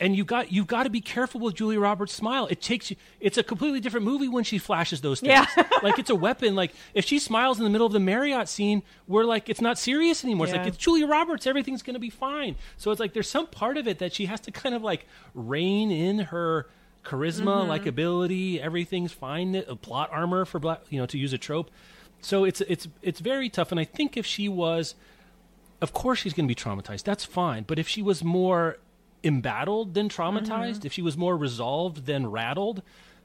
And you got you've got to be careful with Julia Roberts' smile. It takes you. It's a completely different movie when she flashes those things. Yeah. like it's a weapon. Like if she smiles in the middle of the Marriott scene, we're like it's not serious anymore. It's like it's Julia Roberts. Everything's going to be fine. So it's like there's some part of it that she has to kind of like rein in her charisma, mm-hmm. likability. Everything's fine. A plot armor for black, you know, to use a trope. So it's it's it's very tough. And I think if she was, of course, she's going to be traumatized. That's fine. But if she was more embattled than traumatized, mm-hmm. if she was more resolved than rattled.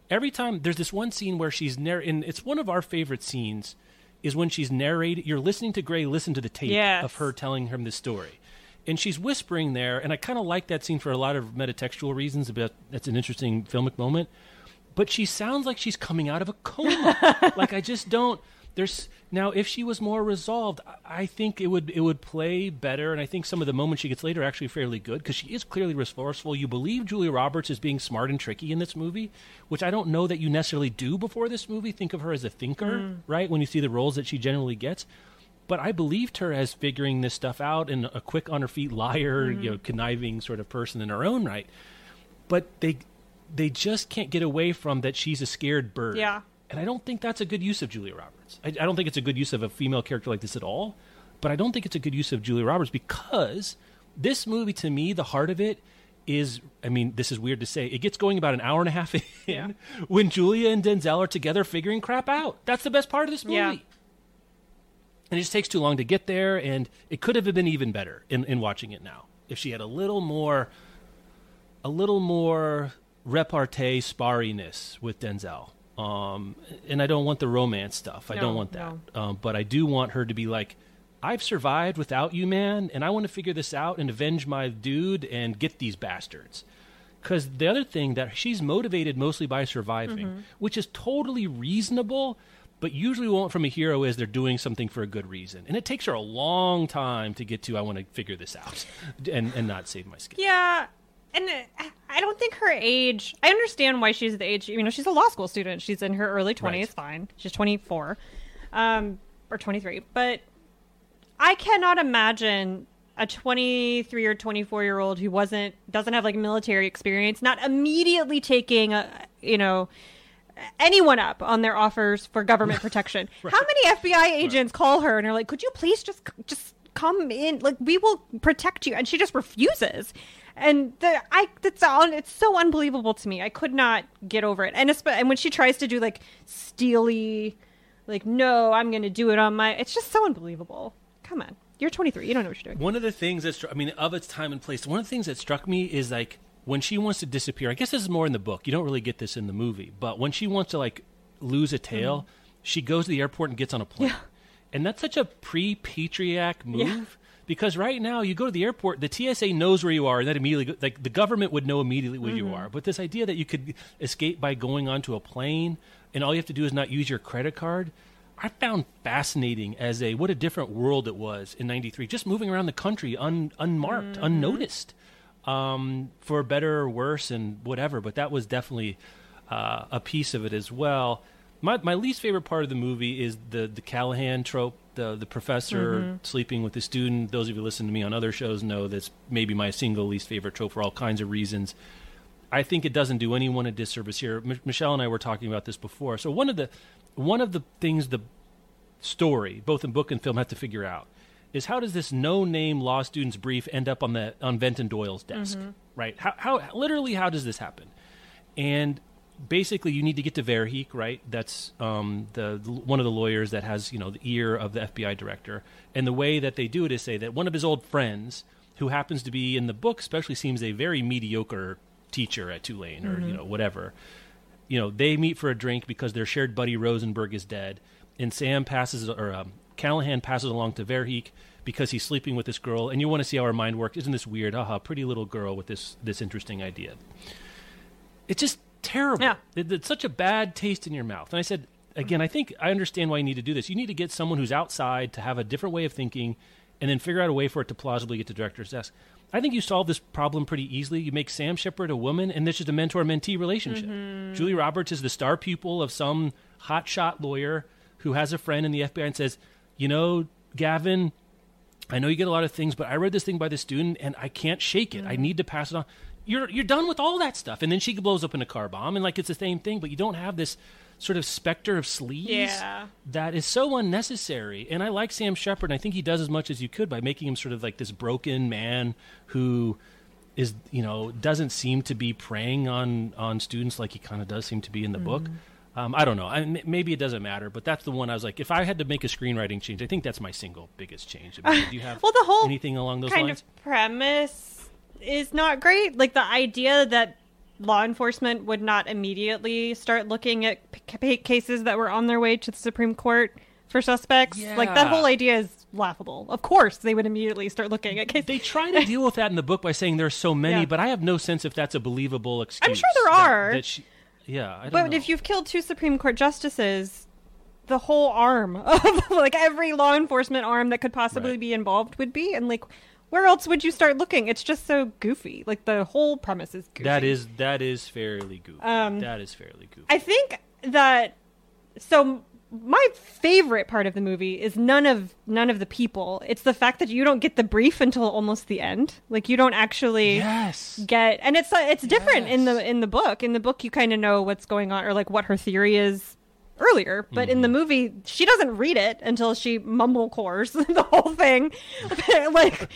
Every time there's this one scene where she's narr- and it's one of our favorite scenes is when she's narrated. You're listening to Gray listen to the tape yes. of her telling him this story, and she's whispering there. And I kind of like that scene for a lot of metatextual reasons. About that's an interesting filmic moment. But she sounds like she's coming out of a coma. like I just don't there's now if she was more resolved, I think it would it would play better, and I think some of the moments she gets later are actually fairly good because she is clearly resourceful. You believe Julia Roberts is being smart and tricky in this movie, which I don't know that you necessarily do before this movie. Think of her as a thinker, mm. right? When you see the roles that she generally gets. But I believed her as figuring this stuff out and a quick on her feet liar, mm-hmm. you know, conniving sort of person in her own right. But they they just can't get away from that she's a scared bird. Yeah. And I don't think that's a good use of Julia Roberts. I, I, don't think it's a good use of a female character like this at all. But I don't think it's a good use of Julia Roberts because this movie, to me, the heart of it is I mean, this is weird to say. It gets going about an hour and a half in yeah. when Julia and Denzel are together figuring crap out. That's the best part of this movie. Yeah. And it just takes too long to get there, and it could have been even better in, in watching it now. If she had a little more a little more repartee sparriness with Denzel. Um, and I don't want the romance stuff. I no, don't want that. No. Um, but I do want her to be like I've survived without you, man, and I want to figure this out and avenge my dude and get these bastards. Because the other thing that she's motivated mostly by surviving, Mm-hmm. which is totally reasonable, but usually what from a hero is they're doing something for a good reason, and it takes her a long time to get to. I want to figure this out, and and not save my skin. Yeah, and uh, I don't think her age. I understand why she's the age. You know, she's a law school student. She's in her early twenties. Right. Fine. She's twenty four, um, or twenty three. But I cannot imagine a twenty three or twenty four year old who wasn't doesn't have like military experience not immediately taking a you know anyone up on their offers for government protection. How many FBI agents call her and are like, "Could you please just just come in? Like we will protect you." And she just refuses. And the I that's all. it's so unbelievable to me. I could not get over it. And and when she tries to do like steely like no, I'm going to do it on my it's just so unbelievable. Come on. You're 23. You don't know what you're doing. One of the things that I mean, of its time and place, one of the things that struck me is like when she wants to disappear. I guess this is more in the book. You don't really get this in the movie, but when she wants to like lose a tail, she goes to the airport and gets on a plane. Mm-hmm. Yeah. And that's such a pre-Patriot Act move because right now you go to the airport, the TSA knows where you are, and that immediately, like the government would know immediately where Mm-hmm. you are. But this idea that you could escape by going onto a plane and all you have to do is not use your credit card. I found fascinating as a what a different world it was in '93. Just moving around the country un, unmarked, unnoticed, um, for better or worse, and whatever. But that was definitely uh, a piece of it as well. My my least favorite part of the movie is the the Callahan trope, the the professor mm-hmm. sleeping with the student. Those of you who listen to me on other shows know that's maybe my single least favorite trope for all kinds of reasons. I think it doesn't do anyone a disservice here. M- Michelle and I were talking about this before. So one of the one of the things the story, both in book and film, have to figure out is how does this no-name law student's brief end up on the on Denton Voyles' desk, mm-hmm. right? How, how literally how does this happen? And basically, you need to get to Verheek, right? That's um, the one of the lawyers that has you know the ear of the FBI director. And the way that they do it is say that one of his old friends, who happens to be in the book, especially seems a very mediocre teacher at Tulane or you know whatever you know, they meet for a drink because their shared buddy Rosenberg is dead, and Sam passes or um, Callahan passes along to Verheek because he's sleeping with this girl, and you want to see how her mind works. Isn't this weird? Haha, pretty little girl with this this interesting idea. It's just terrible. Yeah. It- it's such a bad taste in your mouth. And I said again, I think I understand why you need to do this. You need to get someone who's outside to have a different way of thinking, and then figure out a way for it to plausibly get to director's desk. I think you solve this problem pretty easily. You make Sam Shepard a woman, and this is a mentor-mentee relationship. Mm-hmm. Julie Roberts is the star pupil of some hotshot lawyer who has a friend in the FBI and says, "You know, Gavin, I know you get a lot of things, but I read this thing by this student, and I can't shake it. I mm-hmm. need to pass it on." You're you're done with all that stuff, and then she blows up in a car bomb, and like it's the same thing, but you don't have this sort of specter of sleaze Yeah. that is so unnecessary. And I like Sam Shepard. And I think he does as much as you could by making him sort of like this broken man who is, you know, doesn't seem to be preying on on students like he kind of does seem to be in the book. Mm-hmm. Um, I don't know. I, m- maybe it doesn't matter, but that's the one I was like, if I had to make a screenwriting change, I think that's my single biggest change. I mean, do you have Well, the whole anything along those kind lines? of premise is not great. Like the idea that law enforcement would not immediately start looking at p- p- cases that were on their way to the Supreme Court for suspects. Like that whole idea is laughable. Of course, they would immediately start looking at cases. They try to deal with that in the book by saying there's so many, Yeah. but I have no sense if that's a believable excuse. I'm sure there that- are. that she- yeah, I don't But know. if you've killed two Supreme Court justices, the whole arm of like every law enforcement arm that could possibly Right. be involved would be, and like where else would you start looking? It's just so goofy. Like the whole premise is goofy. That is that is fairly goofy. Um, that is fairly goofy. I think that so my favorite part of the movie is none of none of the people. It's the fact that you don't get the brief until almost the end. Like you don't actually yes. get and it's uh, it's different in the in the book. In the book you kind of know what's going on or like what her theory is earlier, but in the Mm-hmm. movie she doesn't read it until she mumblecores the whole thing. like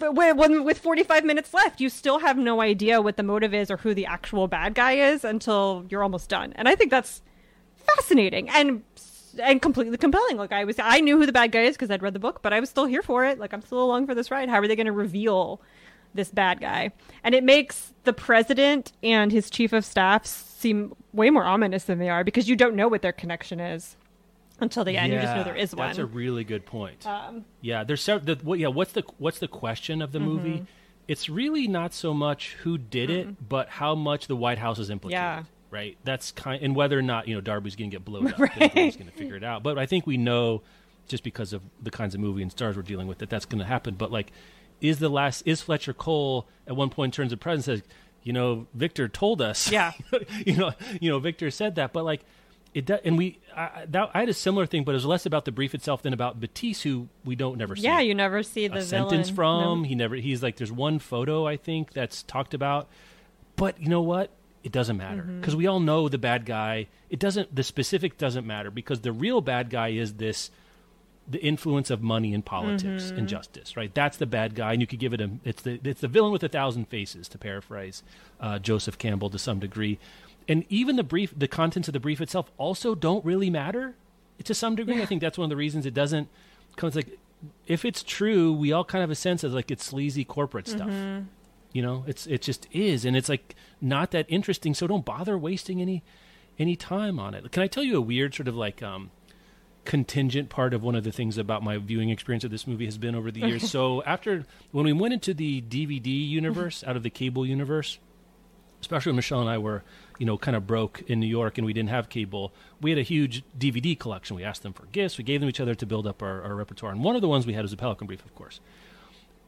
when, when with 45 minutes left, you still have no idea what the motive is or who the actual bad guy is until you're almost done. And I think that's fascinating and and completely compelling. Like I was, I knew who the bad guy is because I'd read the book, but I was still here for it. Like I'm still along for this ride. How are they going to reveal this bad guy? And it makes the president and his chief of staff seem way more ominous than they are because you don't know what their connection is. until the end. you just know there is one. That's a really good point. Um, yeah, there's sev- the, what, yeah. What's the what's the question of the Mm-hmm. movie? It's really not so much who did it, but how much the White House is implicated. Yeah. Right. That's kind, and whether or not you know Darby's going to get blown up, Darby's going to figure it out. But I think we know, just because of the kinds of movie and stars we're dealing with, that that's going to happen. But like, is the last is Fletcher Cole at one point turns to president and says, you know, Victor told us. Yeah. you know, you know, Victor said that, but like, it does, and we, I, that, I had a similar thing, but it was less about the brief itself than about Mattiece, who we don't never see yeah, you never see the sentence from. No. He never. He's like, there's one photo I think that's talked about, but you know what? It doesn't matter Mm-hmm. because we all know the bad guy. It doesn't. The specific doesn't matter because the real bad guy is this. The influence of money in politics Mm-hmm. and justice, right? That's the bad guy, and you could give it a. It's the it's the villain with a thousand faces, to paraphrase uh, Joseph Campbell to some degree, and even the brief, the contents of the brief itself also don't really matter to some degree. I think that's one of the reasons it doesn't. Cause like, if it's true, we all kind of have a sense of like it's sleazy corporate stuff. You know, it's it just is, and it's like not that interesting. So don't bother wasting any any time on it. Can I tell you a weird sort of like um, contingent part of one of the things about my viewing experience of this movie has been over the years? so after when we went into the DVD universe mm-hmm. out of the cable universe, especially when Michelle and I were, you know, kind of broke in New York and we didn't have cable, we had a huge DVD collection. We asked them for gifts. We gave them each other to build up our, our repertoire. And one of the ones we had was a Pelican Brief, of course.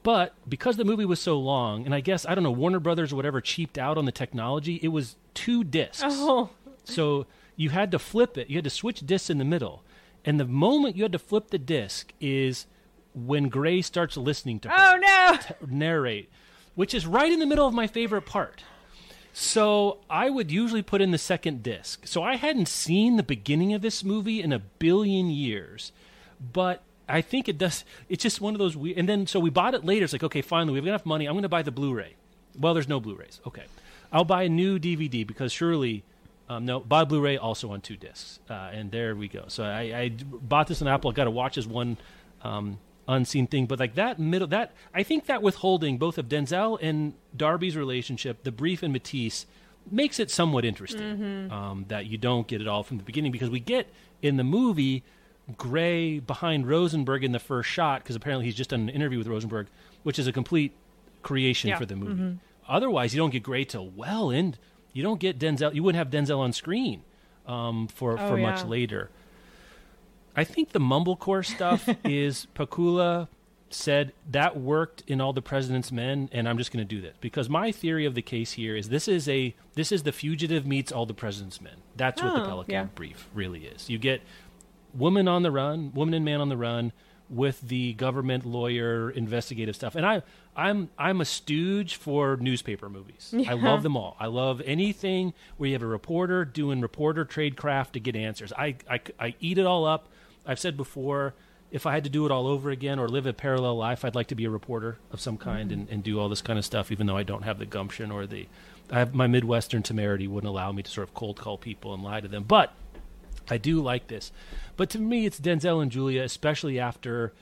But because the movie was so long, and I guess, I don't know, Warner Brothers or whatever cheaped out on the technology, it was two discs. Oh, So you had to flip it. You had to switch discs in the middle. And the moment you had to flip the disc is when Gray starts listening to oh, her oh no! narrate, which is right in the middle of my favorite part. So I would usually put in the second disc. So I hadn't seen the beginning of this movie in a billion years, but I think it does. It's just one of those weird. And then so we bought it later. It's like okay, finally we have got enough money. I'm going to buy the Blu-ray. Well, there's no Blu-rays. Okay, I'll buy a new DVD because surely. Um, no, buy Blu-ray also on two discs, uh, and there we go. So I bought this on Apple. I got to watch as one um, unseen thing, but like that middle, that I think that withholding both of Denzel and Darby's relationship, the brief and Mattiece, makes it somewhat interesting. Um, that you don't get it all from the beginning because we get in the movie Gray behind Rosenberg in the first shot because apparently he's just done an interview with Rosenberg, which is a complete creation Yeah. for the movie. Otherwise, you don't get Gray till well in. You don't get Denzel. You wouldn't have Denzel on screen um, for Oh, for much later. I think the mumblecore stuff is Pakula said that worked in all the president's men and I'm just going to do this because my theory of the case here is this is a this is the fugitive meets all the president's men. That's what the Oh, Pelican yeah. brief really is. You get woman on the run, woman and man on the run with the government lawyer investigative stuff. And I I'm I'm a stooge for newspaper movies. I love them all. I love anything where you have a reporter doing reporter trade craft to get answers. I I, I eat it all up. I've said before if I had to do it all over again or live a parallel life, I'd like to be a reporter of some kind and, and do all this kind of stuff, even though I don't have the gumption or the I have my Midwestern temerity wouldn't allow me to sort of cold call people and lie to them. But I do like this. But to me, it's Denzel and Julia, especially after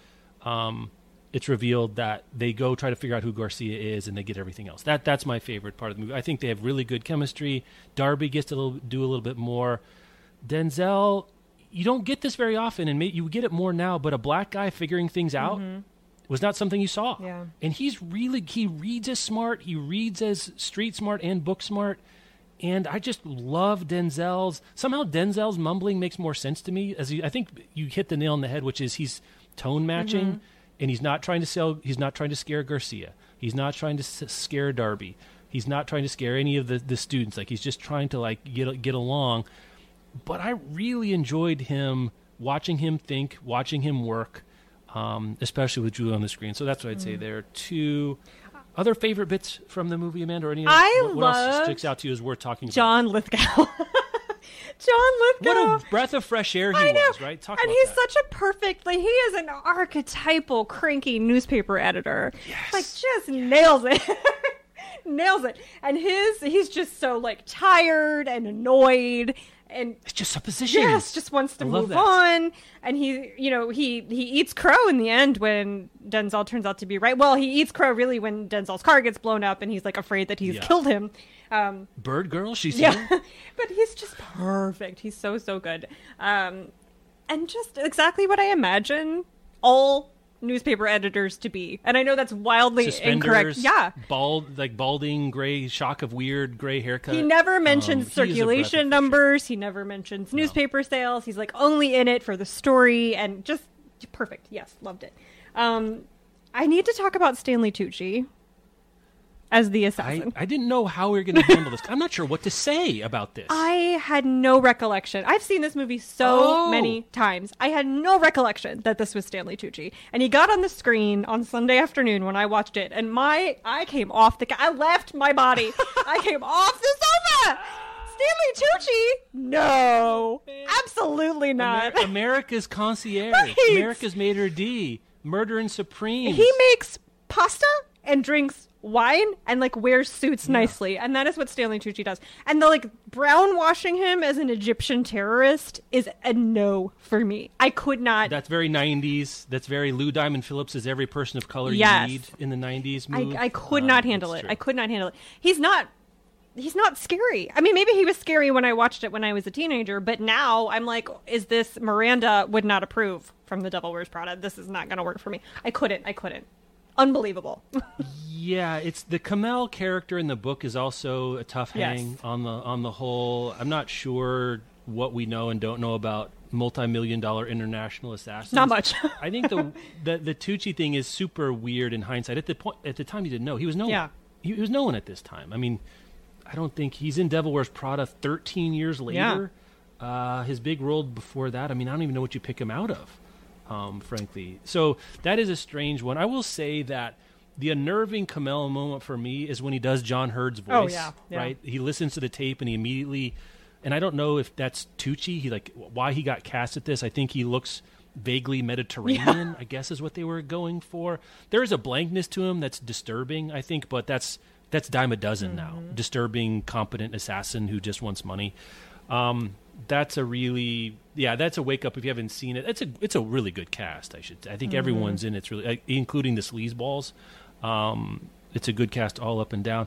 um, it's revealed that they go try to figure out who Garcia is and they get everything else. That That's my favorite part of the movie. I think they have really good chemistry. Darby gets to little, do a little bit more. Denzel, you don't get this very often, and may, you get it more now, but a black guy figuring things out mm-hmm. was not something you saw. Yeah. And he's really, he reads as smart, he reads as street smart and book smart. And I just love Denzel's. Somehow Denzel's mumbling makes more sense to me. As you, I think you hit the nail on the head, which is he's tone matching, mm-hmm. And he's not trying to sell. He's not trying to scare Garcia. He's not trying to s- scare Darby. He's not trying to scare any of the, the students. Like he's just trying to like get get along. But I really enjoyed him watching him think, watching him work, um, especially with Julia on the screen. So that's what I'd Mm. say there. Two other favorite bits from the movie, Amanda, or any I what, what else sticks out to you as worth talking about? John Lithgow. John Lithgow. What a breath of fresh air he was, right? Talk and he's that. such a perfect like he is an archetypal cranky newspaper editor. Yes. Like just nails it. nails it. And his he's just so like tired and annoyed and it's just supposition. yes, just wants to move that. on. And he you know, he he eats crow in the end when Denzel turns out to be right. Well, he eats crow really when Denzel's car gets blown up and he's like afraid that he's Yeah. killed him. Um Bird girl, she's yeah, but he's just perfect. He's so so good. Um, and just exactly what I imagine all newspaper editors to be. And I know that's wildly incorrect. Yeah. bald, like balding, gray, shock of weird gray haircut. He never Um, mentions he is a breath of circulation numbers. He never mentions newspaper sales. He's like only in it for the story and just perfect. Yes, loved it. Um, I need to talk about Stanley Tucci as the assassin. I didn't know how we were going to handle this. I'm not sure what to say about this. I had no recollection. I've seen this movie so Oh. many times. I had no recollection that this was Stanley Tucci. And he got on the screen on Sunday afternoon when I watched it, and my I came off the. I left my body. I came off the sofa. Stanley Tucci? No, absolutely not. Amer- America's concierge. Right. America's Mater D. Murder and Supreme. He makes pasta and drinks wine and like wears suits nicely. And that is what stanley tucci does. And the like brown washing him as an egyptian terrorist is a no for me. I could not That's very 90s. That's very Lou Diamond Phillips is every person of color Yes. you need in the 90s I, move. I could Um, not handle it. true. i could not handle it. He's not he's not scary. I mean maybe he was scary when i watched it when i was a teenager but now i'm like is this miranda would not approve from the devil wears prada. This is not going to work for me. I couldn't. I couldn't unbelievable Yeah, it's the Khamel character in the book is also a tough Yes. hang on the on the whole. I'm not sure what we know and don't know about multi-million dollar international assassins. Not much. I think the, the the Tucci thing is super weird in hindsight. At the point at the time, you didn't know he was no Yeah. he, he was no one at this time. I mean, I don't think he's in Devil Wears Prada 13 years later. Uh, his big role before that, I mean, I don't even know what you pick him out of, um, frankly. So that is a strange one. I will say that the unnerving Khamel moment for me is when he does John Heard's voice. Oh, yeah, yeah. Right? He listens to the tape and he immediately, and I don't know if that's Tucci. He like why he got cast at this. I think he looks vaguely Mediterranean. I guess is what they were going for. There is a blankness to him that's disturbing. I think, but that's that's dime a dozen now. Mm-hmm. Disturbing, competent assassin who just wants money. Um, that's a really yeah. That's a wake up if you haven't seen it. It's a it's a really good cast. I should. I think Mm-hmm. everyone's in. It's really like, including the sleazeballs. Um, it's a good cast all up and down.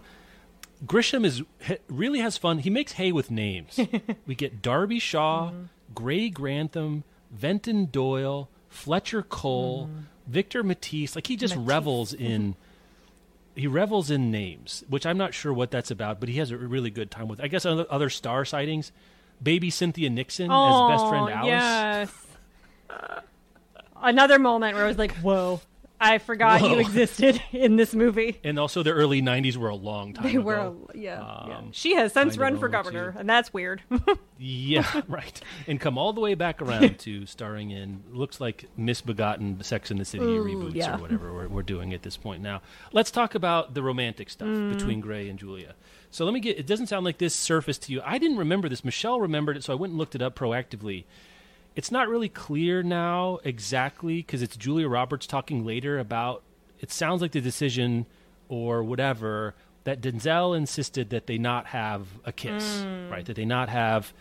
Grisham is really has fun. He makes hay with names. we get Darby Shaw, Gray Grantham, Denton Voyles, Fletcher Cole, Victor Mattiece. Like he just revels in he revels in names, which I'm not sure what that's about, but he has a really good time with. I guess other star sightings, baby Cynthia Nixon as best friend Oh, Alice. Yes. Another moment where I was like, "Whoa, I forgot you existed in this movie." And also the early '90s were a long time They ago. were, yeah, yeah. Um, She has since run for governor, too. and that's weird. Yeah, right. And come all the way back around to starring in looks like misbegotten Sex in the City reboots yeah. or whatever we're, we're doing at this point now. Let's talk about the romantic stuff Mm. between Gray and Julia. So let me get. It doesn't sound like this surfaced to you. I didn't remember this. Michelle remembered it, so I went and looked it up proactively. It's not really clear now exactly because it's Julia Roberts talking later about. It sounds like the decision or whatever that Denzel insisted that they not have a kiss, hmm. right? That they not have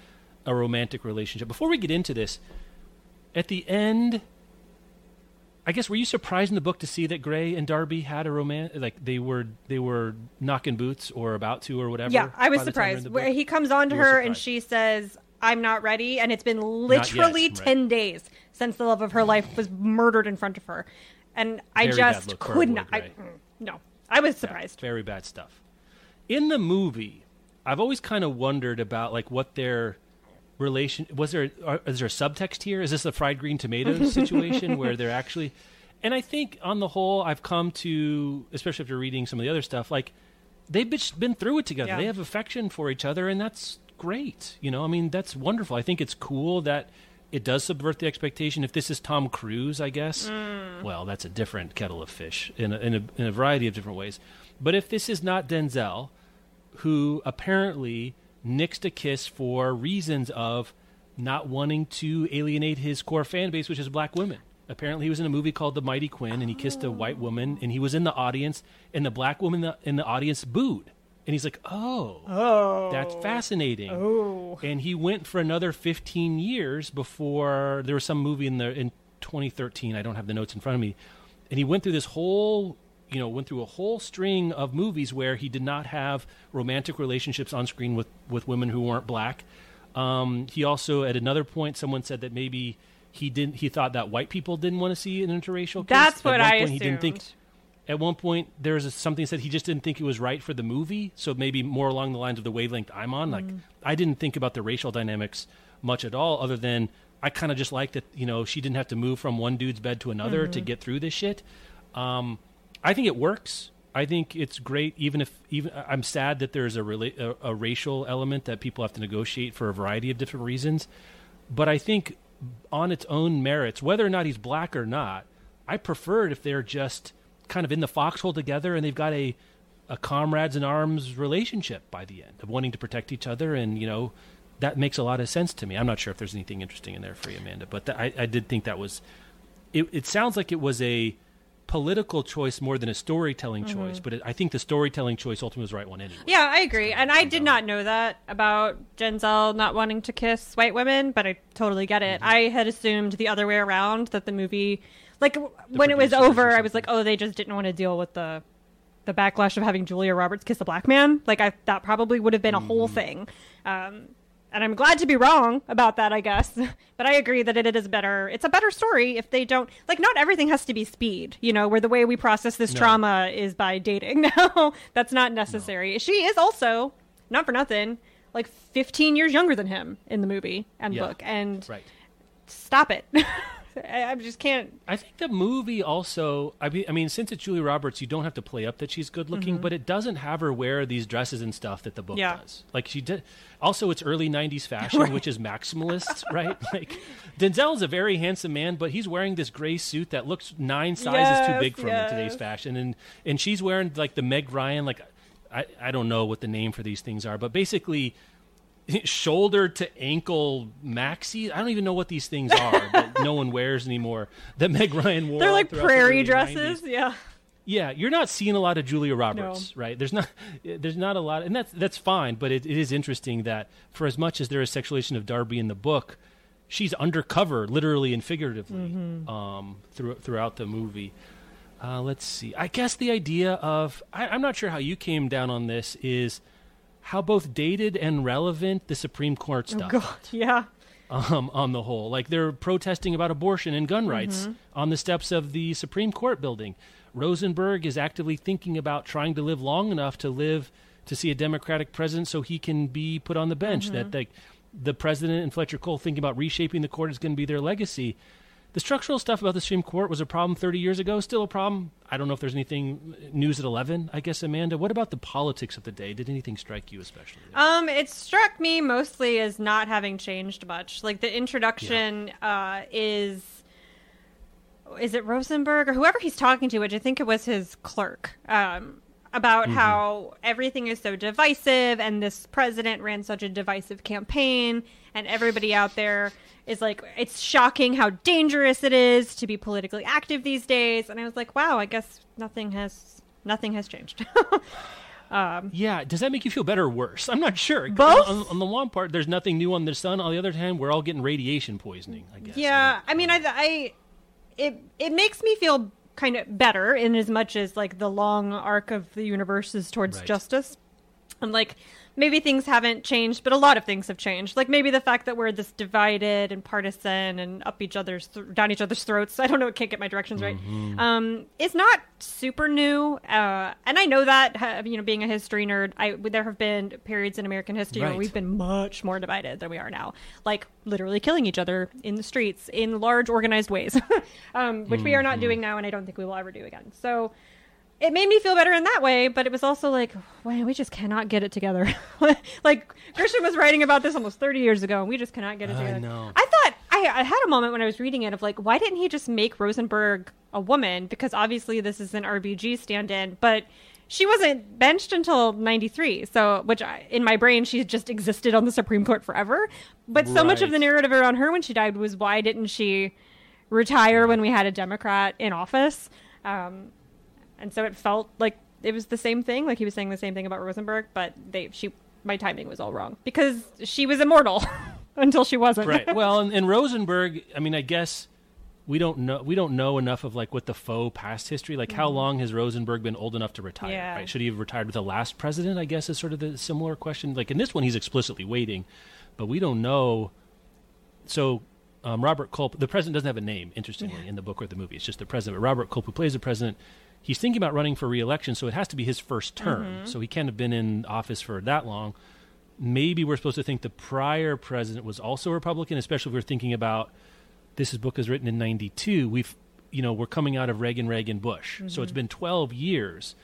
a romantic relationship. Before we get into this, at the end, I guess were you surprised in the book to see that Gray and Darby had a romance? Like they were they were knocking boots or about to or whatever. yeah, I was by the time you're in surprised. Where he comes on to You her and she says, "I'm not ready," and it's been literally right. ten days since the love of her life was murdered in front of her, and I Very just look for a could not. I, mm, no, I was Yeah, surprised. very bad stuff. In the movie, I've always kind of wondered about like what their relation was. There are, is there a subtext here? Is this a fried green tomatoes situation where they're actually? And I think on the whole, I've come to, especially after reading some of the other stuff, like they've been- through it together. Yeah. They have affection for each other, and that's great. You know, I mean, that's wonderful. I think it's cool that it does subvert the expectation. If this is Tom Cruise, I guess, mm. well, that's a different kettle of fish in a, in a, in a variety of different ways. But if this is not Denzel, who apparently nixed a kiss for reasons of not wanting to alienate his core fan base, which is black women. Apparently, he was in a movie called The Mighty Quinn, and he kissed a white woman, and he was in the audience, and the black woman in the, in the audience booed. And he's like, "Oh, oh, that's fascinating." Oh, and he went for another 15 years before there was some movie in the in 2013. I don't have the notes in front of me, and he went through this whole you know went through a whole string of movies where he did not have romantic relationships on screen with with women who weren't black um, he also at another point someone said that maybe he didn't. He thought that white people didn't want to see an interracial. Kiss. That's At what one I point, assumed. He didn't think. At one point, there was something said he just didn't think it was right for the movie. So maybe more along the lines of the wavelength I'm on. Like Mm. I didn't think about the racial dynamics much at all, other than I kind of just liked that you know she didn't have to move from one dude's bed to another to Mhm. get through this shit. Um, I think it works. I think it's great, even if even I'm sad that there's a, rela- a a racial element that people have to negotiate for a variety of different reasons. But I think on its own merits, whether or not he's black or not, I prefer it if they're just kind of in the foxhole together and they've got a a comrades in arms relationship by the end of wanting to protect each other and you know that makes a lot of sense to me. I'm not sure if there's anything interesting in there for you, Amanda, but th- I, I did think that was. It, it sounds like it was a political choice more than a storytelling choice, Mhm. but it, I think the storytelling choice ultimately was the right one anyway. Yeah, I agree. And I did not know that about Denzel not wanting to kiss white women, but I totally get Mm-hmm. it. I had assumed the other way around that the movie, like w- when it was over, I was like, oh, they just didn't want to deal with the the backlash of having Julia Roberts kiss a black man. Like I that probably would have been a whole Mm-hmm. thing. Um, and I'm glad to be wrong about that, I guess. but I agree that it is better. It's a better story if they don't like. Not everything has to be speed, you know. Where the way we process this No. trauma is by dating. No, that's not necessary. She is also not for nothing, like 15 years younger than him in the movie and Yeah. book. And Right. stop it. I, I just can't. I think the movie also. I mean, I mean, since it's Julia Roberts, you don't have to play up that she's good looking, Mhm. but it doesn't have her wear these dresses and stuff that the book Yeah. does. Like she did. Also, it's early '90s fashion, Right. which is maximalist, right? Like Denzel is a very handsome man, but he's wearing this gray suit that looks nine sizes too big for him in today's fashion, and and she's wearing like the Meg Ryan, like I I don't know what the name for these things are, but basically shoulder to ankle maxi. I don't even know what these things are that no one wears anymore. That Meg Ryan wore. They're like throughout the prairie dresses. 90s. Yeah. Yeah, you're not seeing a lot of Julia Roberts, right? There's not, there's not a lot, and that's that's fine. But it, it is interesting that for as much as there is sexualization of Darby in the book, she's undercover, literally and figuratively, Mhm. um, through, throughout the movie. Uh, let's see. I guess the idea of I, I'm not sure how you came down on this is how both dated and relevant the Supreme Court stuff. Oh stuff God. Yeah. um, on the whole. Like they're protesting about abortion and gun rights Mhm. on the steps of the Supreme Court building. Rosenberg is actively thinking about trying to live long enough to live to see a Democratic president so he can be put on the bench. Mhm. That like the president and Fletcher Coal thinking about reshaping the court is going to be their legacy. The structural stuff about the Supreme Court was a problem 30 years ago, still a problem. I don't know if there's anything news at 11, I guess, Amanda. What about the politics of the day? Did anything strike you especially? Um, it struck me mostly as not having changed much. Like the introduction uh, is is it Rosenberg or whoever he's talking to, which I think it was his clerk. Um, about Mm-hmm. how everything is so divisive and this president ran such a divisive campaign and everybody out there is like it's shocking how dangerous it is to be politically active these days and I was like wow I guess nothing has nothing has changed um Yeah, does that make you feel better or worse? I'm not sure. Both? On, on the one part, there's nothing new on the sun. On the other hand, we're all getting radiation poisoning. I guess. Yeah, I mean, I, I, it it makes me feel kind of better in as much as like the long arc of the universe is towards Right. justice, and like maybe things haven't changed, but a lot of things have changed. Like maybe the fact that we're this divided and partisan and up each other's th- down each other's throats. I don't know. Can't get my directions right. Mhm. Um, it's not super new, uh, and I know that you know, being a history nerd, I there have been periods in American history where we've been much more divided than we are now, like literally killing each other in the streets in large organized ways, um, which we are not Mhm. doing now, and I don't think we will ever do again. So. It made me feel better in that way, but it was also like, wow, we just cannot get it together. like Grisham was writing about this almost 30 years ago, and we just cannot get it I together. know. I thought I, I had a moment when I was reading it of like, why didn't he just make Rosenberg a woman? Because obviously this is an RBG stand-in, but she wasn't benched until 93 so which I, in my brain she just existed on the supreme court forever but so much of the narrative around her when she died was why didn't she retire when we had a democrat in office um, and so it felt like it was the same thing like he was saying the same thing about rosenberg but they she my timing was all wrong because she was immortal until she wasn't right. Well, and, and Rosenberg. I mean, I guess we don't know. We don't know enough of like what the faux past history. Like, how Mhm. long has Rosenberg been old enough to retire? Yeah. Right? Should he have retired with the last president? I guess is sort of the similar question. Like in this one, he's explicitly waiting, but we don't know. So um, Robert Culp, the president doesn't have a name, interestingly, in the book or the movie. It's just the president. But Robert Culp, who plays the president, he's thinking about running for reelection, so it has to be his first term. Mm-hmm. So he can't have been in office for that long. Maybe we're supposed to think the prior president was also a Republican, especially if we're thinking about this is book is written in 92 we've you know we're coming out of reagan reagan bush so it's been 12 years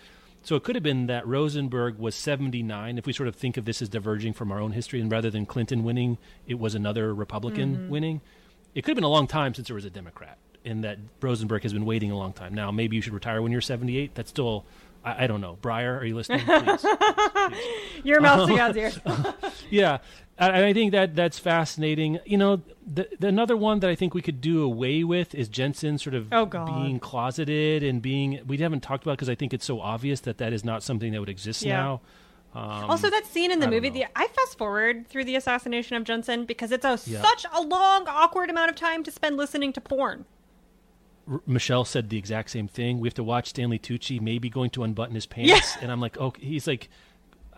so it could have been that rosenberg was 79 if we sort of think of this as diverging from our own history and rather than clinton winning it was another republican winning it could have been a long time since there was a democrat and that rosenberg has been waiting a long time now maybe you should retire when you're 78 that's still I, I don't know. Breyer, are you listening? Please. Your mouth to God's ears. yeah, and I think that that's fascinating. You know, the, the another one that I think we could do away with is Jensen sort of Oh, being closeted and being. We haven't talked about because I think it's so obvious that that is not something that would exist Yeah. now. Um, also, that scene in the I movie, the, I fast forward through the assassination of Jensen because it's a Yeah. such a long, awkward amount of time to spend listening to porn. R- Michelle said the exact same thing. We have to watch Stanley Tucci maybe going to unbutton his pants, and I'm like, oh, he's like.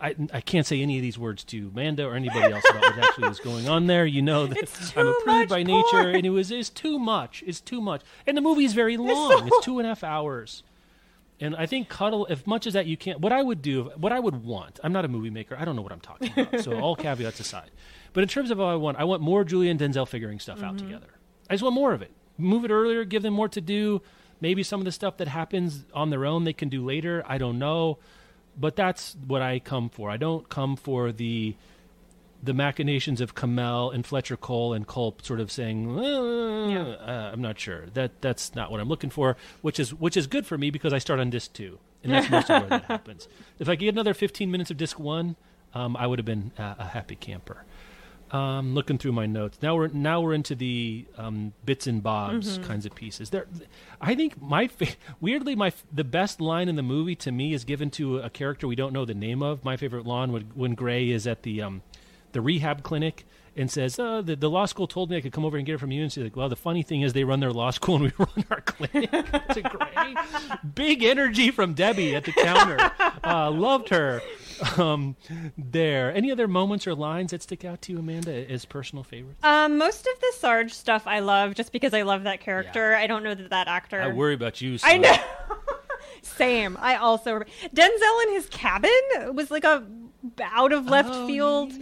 I, I can't say any of these words to Manda or anybody else about what actually is going on there. You know that I'm approved by nature, and it was it's too much. It's too much, and the movie is very long. It's, so- two and a half hours, and I think cuddle as much as that you can't. What I would do, what I would want. I'm not a movie maker. I don't know what I'm talking about. so all caveats aside, but in terms of what I want, I want more Julia and Denzel figuring stuff out Mm-hmm. together. I just want more of it. Move it earlier. Give them more to do. Maybe some of the stuff that happens on their own they can do later. I don't know but that's what I come for. I don't come for the the machinations of Khamel and Fletcher Coal and Culp sort of saying, "Uh, uh, "I'm not sure." That that's not what I'm looking for. Which is which is good for me because I start on disc two, and that's most of where that happens. If I get another 15 minutes of disc one, um, I would have been uh, a happy camper. Um, looking through my notes now, we're now we're into the um, bits and bobs kinds of pieces. There, I think my fa- weirdly my f- the best line in the movie to me is given to a character we don't know the name of. My favorite line when when Gray is at the um, the rehab clinic and says, oh, the, the law school told me I could come over and get it from you. And she's like, well, the funny thing is they run their law school and we run our clinic. Big energy from Debbie at the counter. Uh, loved her um, there. Any other moments or lines that stick out to you, Amanda, as personal favorites? Um, most of the Sarge stuff I love just because I love that character. I don't know that that actor. I worry about you. I know. Same. I also Denzel in his cabin was like a out of left Oh, field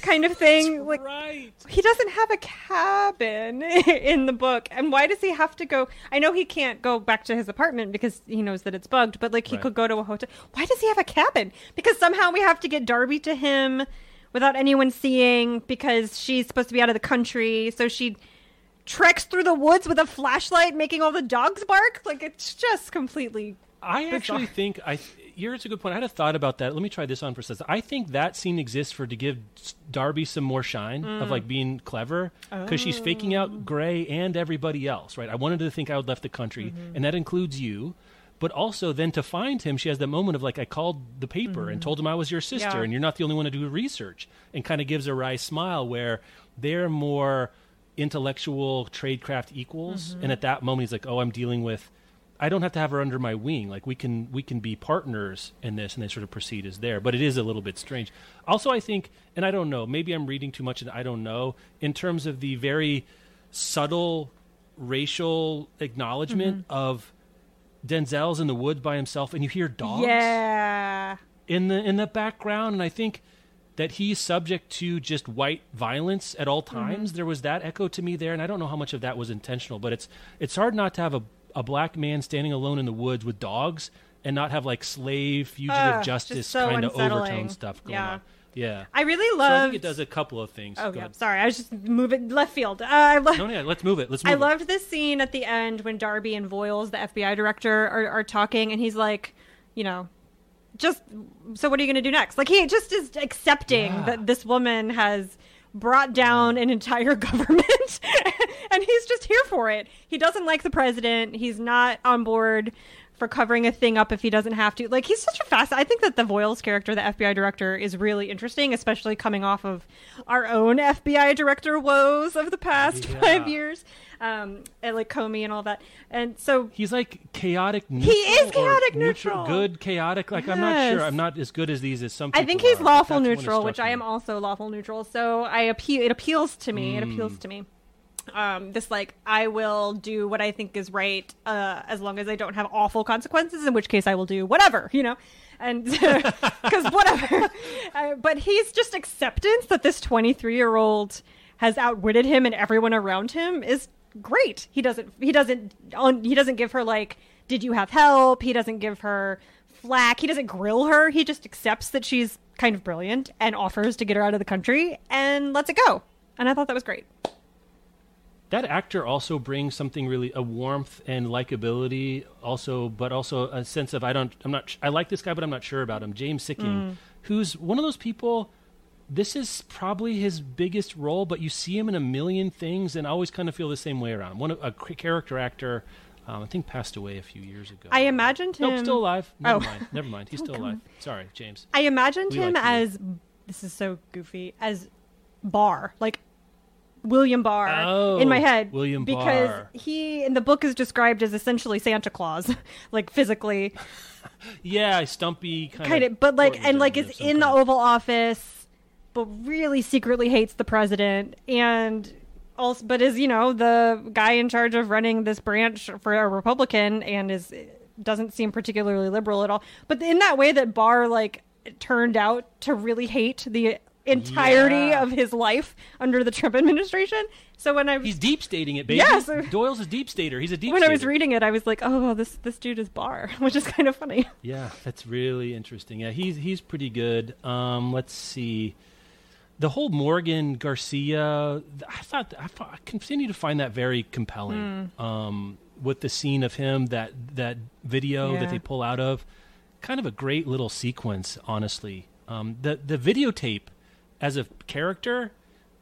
kind of thing. Like Right. he doesn't have a cabin in the book, and why does he have to go? I know he can't go back to his apartment because he knows that it's bugged, but like he Right. could go to a hotel. Why does he have a cabin? Because somehow we have to get Darby to him without anyone seeing because she's supposed to be out of the country, so she treks through the woods with a flashlight, making all the dogs bark. Like it's just completely. I actually think I. Here's a good point. I had a thought about that. Let me try this on for a second. I think that scene exists for to give Darby some more shine of Mm. like being clever because she's faking Oh. out Gray and everybody else. Right. I wanted to think I would left the country, Mm-hmm. and that includes you. But also, then to find him, she has that moment of like, I called the paper and told him I was your sister, Mm-hmm. Yeah. and you're not the only one to do research, and kind of gives a wry smile where they're more intellectual tradecraft equals. Mm-hmm. And at that moment, he's like, "Oh, I'm dealing with." I don't have to have her under my wing. Like we can we can be partners in this, and they sort of proceed as there. But it is a little bit strange. Also, I think, and I don't know, maybe I'm reading too much, and I don't know. In terms of the very subtle racial acknowledgment mm-hmm. of Denzel's in the woods by himself, and you hear dogs Yeah. in the in the background, and I think that he's subject to just white violence at all mm-hmm. times. There was that echo to me there, and I don't know how much of that was intentional, but it's it's hard not to have a a black man standing alone in the woods with dogs and not have like slave fugitive Ugh, justice so kind of overtone stuff going Yeah. on. Yeah. I really So I love. think it does a couple of things. Oh Go yeah. ahead. Sorry, I was just moving left field. Uh, I love. No, yeah, let's move it. Let's move I it. loved this scene at the end when Darby and Voyles, the FBI director, are, are talking, and he's like, you know, just so what are you going to do next? Like he just is accepting Yeah. that this woman has brought down an entire government, and he's just here for it. He doesn't like the president. He's not on board for covering a thing up if he doesn't have to. Like he's such a fast. I think that the Voyles character, the FBI director, is really interesting, especially coming off of our own FBI director woes of the past Yeah. five years, um, and like Comey and all that. And so He's like chaotic neutral. He is chaotic neutral. Good chaotic. Like I'm not sure. I'm not as good as these as some people I think he's are, lawful that's when it neutral, which I am also lawful neutral. So I appeal. It appeals to me. It Hmm. appeals to me. Um, this like I will do what I think is right uh, as long as I don't have awful consequences. In which case, I will do whatever, you know, and because whatever. uh, but he's just acceptance that this twenty three year old has outwitted him and everyone around him is great. He doesn't. He doesn't. He doesn't give her like, "Did you have help?" He doesn't give her flack. He doesn't grill her. He just accepts that she's kind of brilliant and offers to get her out of the country and lets it go. And I thought that was great. That actor also brings something really a warmth and likability, also, but also a sense of I don't, I'm not, I like this guy, but I'm not sure about him. James Sikking, Mm. who's one of those people. This is probably his biggest role, but you see him in a million things, and I always kind of feel the same way around. One of- a character actor, um, I think, passed away a few years ago. I imagined him. Nope, still alive. Never Oh. mind. Never mind. He's still alive. Sorry, James. I imagined We him like you. as this is so goofy as Bar, like William Barr Oh, in my oh, head. William because Barr. he in the book is described as essentially Santa Claus, like physically, Yeah, stumpy kind, kind of, but like and like is of in the. Oval Office, but really secretly hates the president and. Also, but is you know the guy in charge of running this branch for a Republican and is doesn't seem particularly liberal at all. But in that way that Barr like turned out to really hate the entirety Yeah. of his life under the Trump administration. So when I He's deep stating it, baby. Yes. Doyle's a deep stater. He's a deep when I was reading it, I was like, oh, this this dude is Barr, which is kind of funny. Yeah, that's really interesting. Yeah, he's he's pretty good. Um, let's see. The whole Morgan Garcia, I thought I, I continue to find that very compelling. Hmm. Um, with the scene of him that that video Yeah. that they pull out of, kind of a great little sequence, honestly. Um, the the videotape as a character,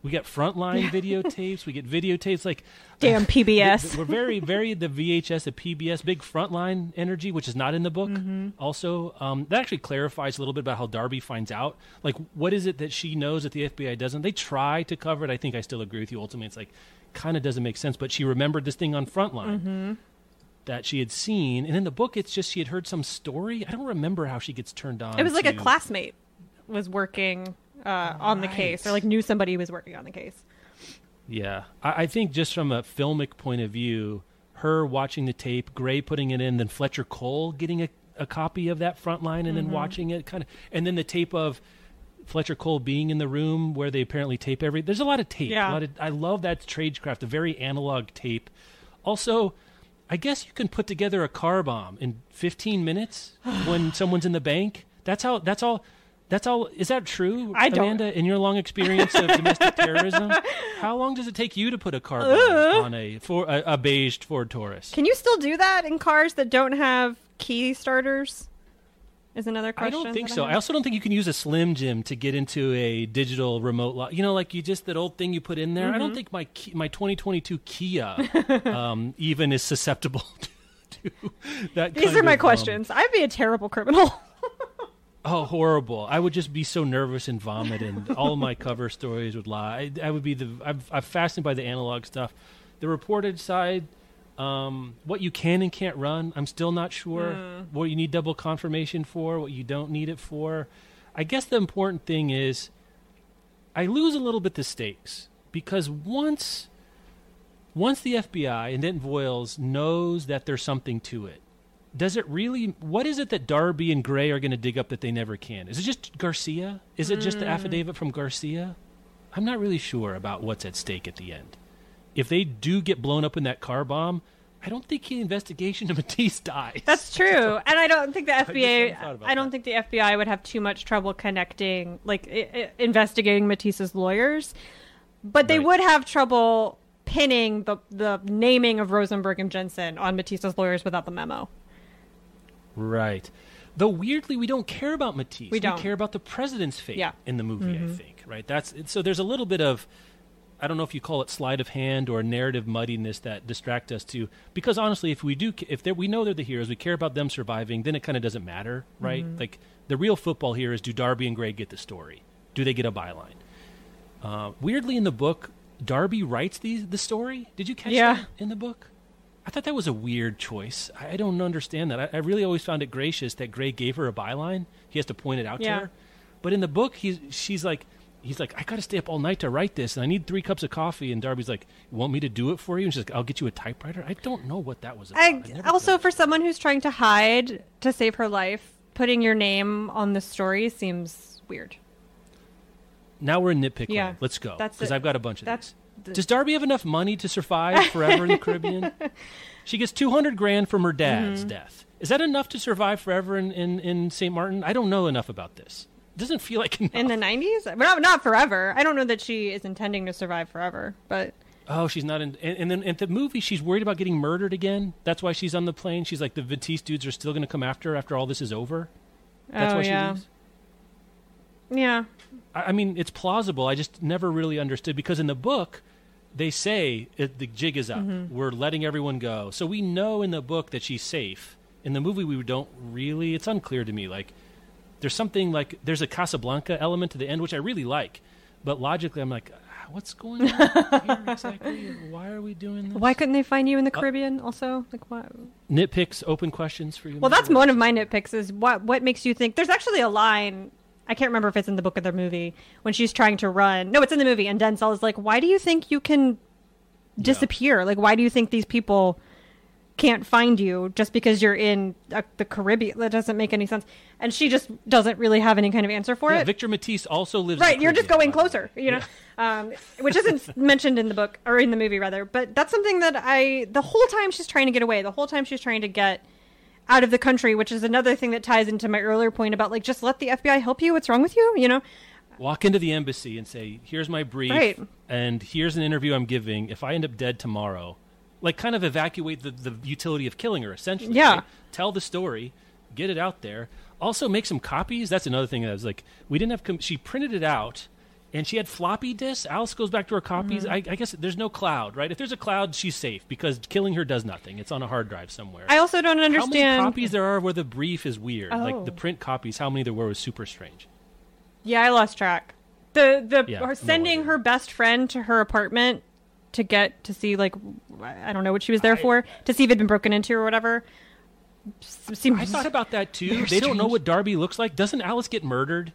we get frontline videotapes, we get videotapes like Damn PBS. we're very, very the VHS, the PBS, big frontline energy, which is not in the book. Mm-hmm. Also, um, that actually clarifies a little bit about how Darby finds out. Like, what is it that she knows that the FBI doesn't? They try to cover it. I think I still agree with you. Ultimately, it's like kind of doesn't make sense. But she remembered this thing on Frontline Mm-hmm. that she had seen, and in the book, it's just she had heard some story. I don't remember how she gets turned on. It was like a classmate was working uh, on the case, or like knew somebody who was working on the case. Yeah, I, I think just from a filmic point of view, her watching the tape, Gray putting it in, then Fletcher Coal getting a, a copy of that Frontline and Mm-hmm. then watching it, kind of, and then the tape of Fletcher Coal being in the room where they apparently tape every. There's a lot of tape. Yeah. A lot of, I love that tradecraft, a very analog tape. Also, I guess you can put together a car bomb in 15 minutes when someone's in the bank. That's how. That's all. That's all. Is that true, I don't- Amanda? In your long experience of domestic terrorism, how long does it take you to put a car on a for a, a beige Ford Taurus? Can you still do that in cars that don't have key starters? Is another question. I don't think so. I have. also don't think you can use a Slim Jim to get into a digital remote lock. You know, like you just that old thing you put in there. Mm-hmm. I don't think my my 2022 Kia um, even is susceptible to, that. These are my of, um, questions. I'd be a terrible criminal. Oh, horrible! I would just be so nervous and vomit, and all my cover stories would lie. I, I would be the. I'm, I'm fascinated by the analog stuff. The reported side, um, what you can and can't run, I'm still not sure. What you need double confirmation for, what you don't need it for. I guess the important thing is, I lose a little bit the stakes because once, once the FBI and then Voyles knows that there's something to it, does it really what is it that darby and gray are going to dig up that they never can is it just garcia is it just the mm. affidavit from garcia i'm not really sure about what's at stake at the end if they do get blown up in that car bomb i don't think the investigation of mattiece dies That's true, and I don't think the FBI. about I, don't that. think the FBI would have too much trouble connecting, like I- I- investigating Mattiece's lawyers, but they Right. would have trouble pinning the the naming of Rosenberg and Jensen on Mattiece's lawyers without the memo. Right. Though weirdly we don't care about mattiece. We don't. care about the president's fate Yeah. in the movie i think right? That's so there's a little bit of I don't know if you call it sleight of hand or narrative muddiness that distract us to because honestly if we do if we know they're the heroes we care about them surviving then it kind of doesn't matter right? Like the real football here is do Darby and Gray get the story? Do they get a byline? Uh, weirdly in the book Darby writes the the story? Did you catch Yeah. that in the book I thought that was a weird choice I, don't understand that I, I really always found it gracious that Gray gave her a byline he has to point it out Yeah. to her but in the book he's she's like he's like, I got to stay up all night to write this, and I need three cups of coffee. And Darby's like, you want me to do it for you? And she's like, I'll get you a typewriter. I don't know what that was about. I, I also, for someone who's trying to hide to save her life, putting your name on the story seems weird. Now we're in nitpick Yeah, land. Let's go. that's Because. I've got a bunch of That's these. Does Darby have enough money to survive forever in the Caribbean? She gets 200 grand from her dad's Mm-hmm. death. Is that enough to survive forever in, in, in St. Martin? I don't know enough about this. It doesn't feel like enough. In the 90s? Well, not, not forever. I don't know that she is intending to survive forever, but Oh, she's not in. And, and then at the movie, she's worried about getting murdered again. That's why she's on the plane. She's like, the Mattiece dudes are still going to come after her after all this is over. That's Oh, why she yeah. leaves. yeah. I, I mean, it's plausible. I just never really understood because in the book, they say it, the jig is up. Mm-hmm. We're letting everyone go. So we know in the book that she's safe. In the movie, we don't really. It's unclear to me. Like, there's something like there's a Casablanca element to the end, which I really like. But logically, I'm like, "Ah, what's going on here exactly? Why are we doing this? Why couldn't they find Uh, you in the Caribbean also? Like what? Nitpicks, open questions for you. Well, that's one of my nitpicks is what what makes you think there's actually a line I can't remember if it's in the book or the movie when she's trying to run. No, it's in the movie and Denzel is like, "Why do you think you can disappear? Like why do you think these people can't find you just because you're in uh, the Caribbean? That doesn't make any sense." And she just doesn't really have any kind of answer for Yeah, it. Victor Mattiece also lives. Right, the you're just going by the way. closer, you know, um, which isn't mentioned in the book or in the movie rather. But that's something that I the whole time she's trying to get away, the whole time she's trying to get out of the country, which is another thing that ties into my earlier point about like just let the FBI help you. What's wrong with you? You know, walk into the embassy and say, "Here's my brief, Right. and here's an interview I'm giving. If I end up dead tomorrow, like kind of evacuate the, the utility of killing her. Essentially, Yeah. right? Tell the story, get it out there. Also, make some copies. That's another thing that was like we didn't have. Com- she printed it out. And she had floppy disks. Alice goes back to her copies. Mm-hmm. I, I guess there's no cloud, right? If there's a cloud, she's safe because killing her does nothing. It's on a hard drive somewhere. I also don't How many understand. copies there are where the brief is weird? Like the Oh. print copies, how many there were was super strange. Yeah, I lost track. The the Yeah, her no sending idea. her best friend to her apartment to get to see like I don't know what she was there for to see if it had been broken into or whatever. Seems I thought about that too. They don't know what Darby looks like. Doesn't Alice get murdered?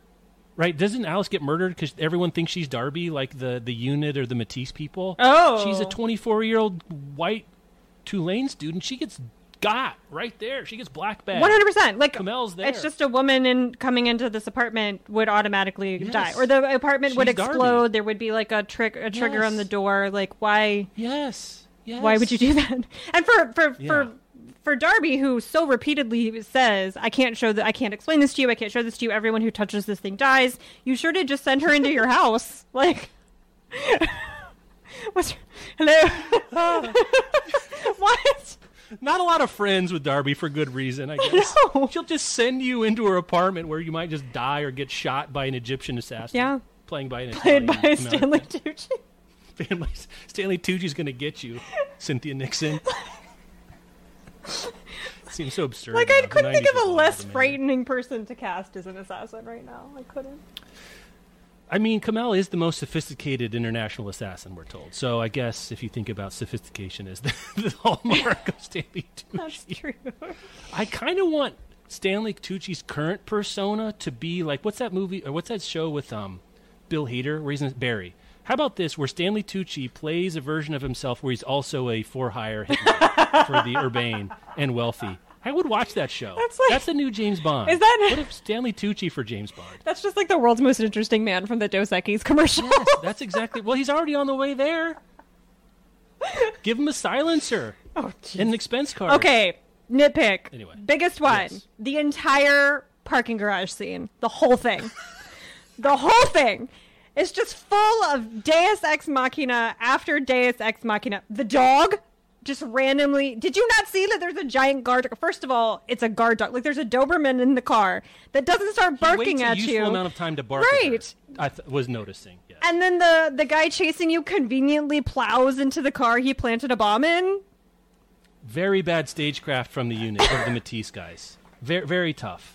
Right? Doesn't Alice get murdered because everyone thinks she's Darby, like the the unit or the Mattiece people? Oh. she's a 24 year old white Tulane student. She gets got right there. She gets black bag. One hundred percent. Like Khamel's there. it's just a woman in coming into this apartment would automatically Yes. die, or the apartment would She's Darby. explode. There would be like a trick, a trigger on the door. Like why? Yes. Yes. Why would you do that? And for for Yeah. for for Darby, who so repeatedly says, "I can't show that. I can't explain this to you. I can't show this to you. Everyone who touches this thing dies." You sure did just send her into your house, like. What's hello? what? Not a lot of friends with Darby for good reason, I guess. No. She'll just send you into her apartment where you might just die or get shot by an Egyptian assassin. Yeah. Playing by an Played Italian by Stanley Tucci. Stanley, Stanley Tucci's going to get you, Cynthia Nixon. Seems so absurd. Like now. I couldn't think of a less frightening person to cast as an assassin right now. I couldn't. I mean, Khamel is the most sophisticated international assassin, we're told. So I guess if you think about sophistication as the, the hallmark of Stanley That's true. I kind of want Stanley Tucci's current persona to be like what's that movie or what's that show with um Bill Hader where he's in Barry. How about this, where Stanley Tucci plays a version of himself where he's also a for hire hitman for the urbane and wealthy? I would watch that show. That's like- That's the new James Bond. Is that- what if Stanley Tucci for James Bond? That's just like the world's most interesting man from the Dos Equis commercial. Yes, that's exactly. Well, he's already on the way there. Give him a silencer oh, and an expense card. Okay, nitpick. Anyway. biggest one: Yes. the entire parking garage scene, the whole thing, the whole thing. Is just full of Deus Ex Machina after Deus Ex Machina. The dog just randomly. Did you not see that there's a giant guard? dog? First of all, it's a guard dog. Like there's a Doberman in the car that doesn't start barking at a useful you. amount of time to bark. Right. I th- was noticing. And then the the guy chasing you conveniently plows into the car he planted a bomb in. Very bad stagecraft from the unit of the Mattiece guys. Very, very tough.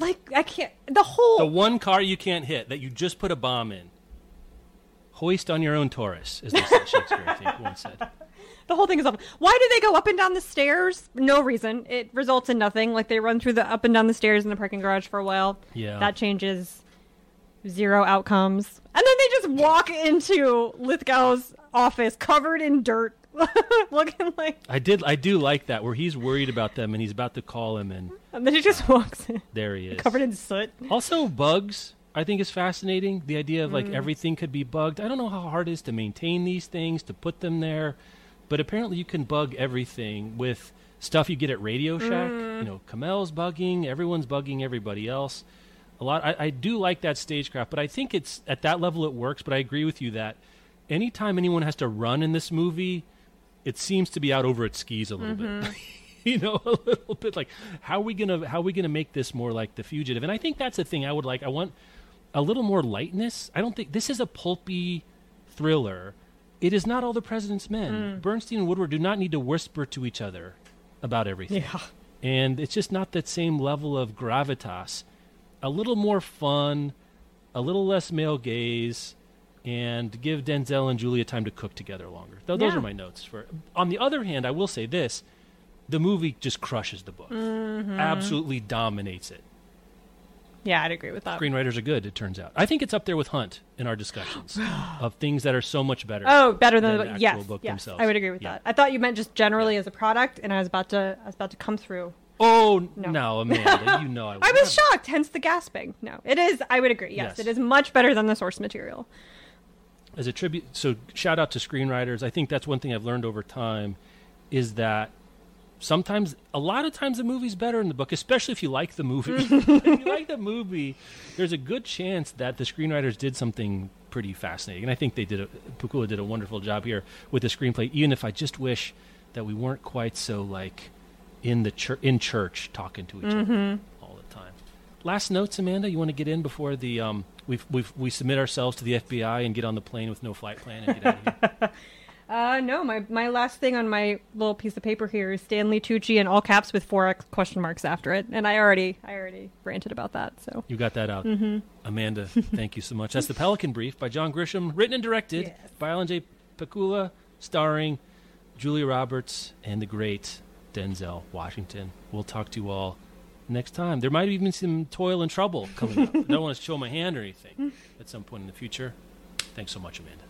Like I can't. The whole The one car you can't hit that you just put a bomb in. Hoist on your own Taurus, as they said, Shakespeare, I think, once said. The whole thing is awful. Why do they go up and down the stairs? No reason. It results in nothing. Like they run through the up and down the stairs in the parking garage for a while. Yeah. That changes zero outcomes. And then they just walk into Lithgow's office covered in dirt, looking like. I did. I do like that where he's worried about them and he's about to call him, and And then he just walks in there he is. covered in soot. Also, bugs. I think is fascinating. The idea of like Mm. everything could be bugged. I don't know how hard it is to maintain these things, to put them there, but apparently you can bug everything with stuff you get at Radio Shack. Mm. You know, Khamel's bugging, everyone's bugging everybody else. A lot. I, I do like that stagecraft, but I think it's at that level it works. But I agree with you that anytime anyone has to run in this movie, it seems to be out over its skis a little Mm-hmm. bit. you know, a little bit like how are we gonna how are we gonna make this more like the fugitive? And I think that's the thing I would like. I want a little more lightness. I don't think this is a pulpy thriller. It is not all the president's men. Bernstein and Woodward do not need to whisper to each other about everything. Yeah. And it's just not that same level of gravitas. A little more fun, a little less male gaze, and give Denzel and Julia time to cook together longer. Th- those Yeah. are my notes for. On the other hand, I will say this: the movie just crushes the book, mm-hmm. absolutely dominates it. Yeah, I'd agree with that. Screenwriters are good. It turns out. I think it's up there with Hunt in our discussions of things that are so much better. Oh, better than, the yes, actual book yes, themselves. I would agree with Yeah. that. I thought you meant just generally as a product, and I was about to, I was about to come through. Oh No. no, Amanda, you know I. I was shocked, hence the gasping. No, it is. I would agree. Yes, Yes. it is much better than the source material. As a tribute so shout out to screenwriters. I think that's one thing i've learned over time is that sometimes a lot of times the movie's better in the book especially if you like the movie. If you like the movie there's a good chance that the screenwriters did something pretty fascinating. And i think they did a pakula did a wonderful job here with the screenplay even if i just wish that we weren't quite so like in the church in church talking to each other. The time last notes amanda you want to get in before the um we we we submit ourselves to the fbi and get on the plane with no flight plan and get out of here Uh, no, my my last thing on my little piece of paper here is Stanley Tucci in all caps with four question marks after it, and I already I already ranted about that. So you got that out Mm-hmm. amanda thank you so much that's the pelican brief by john grisham written and directed Yes. by alan j pakula starring julia roberts and the great denzel washington we'll talk to you all next time. There might even be some toil and trouble coming up. I don't want to show my hand or anything at some point in the future. Thanks so much amanda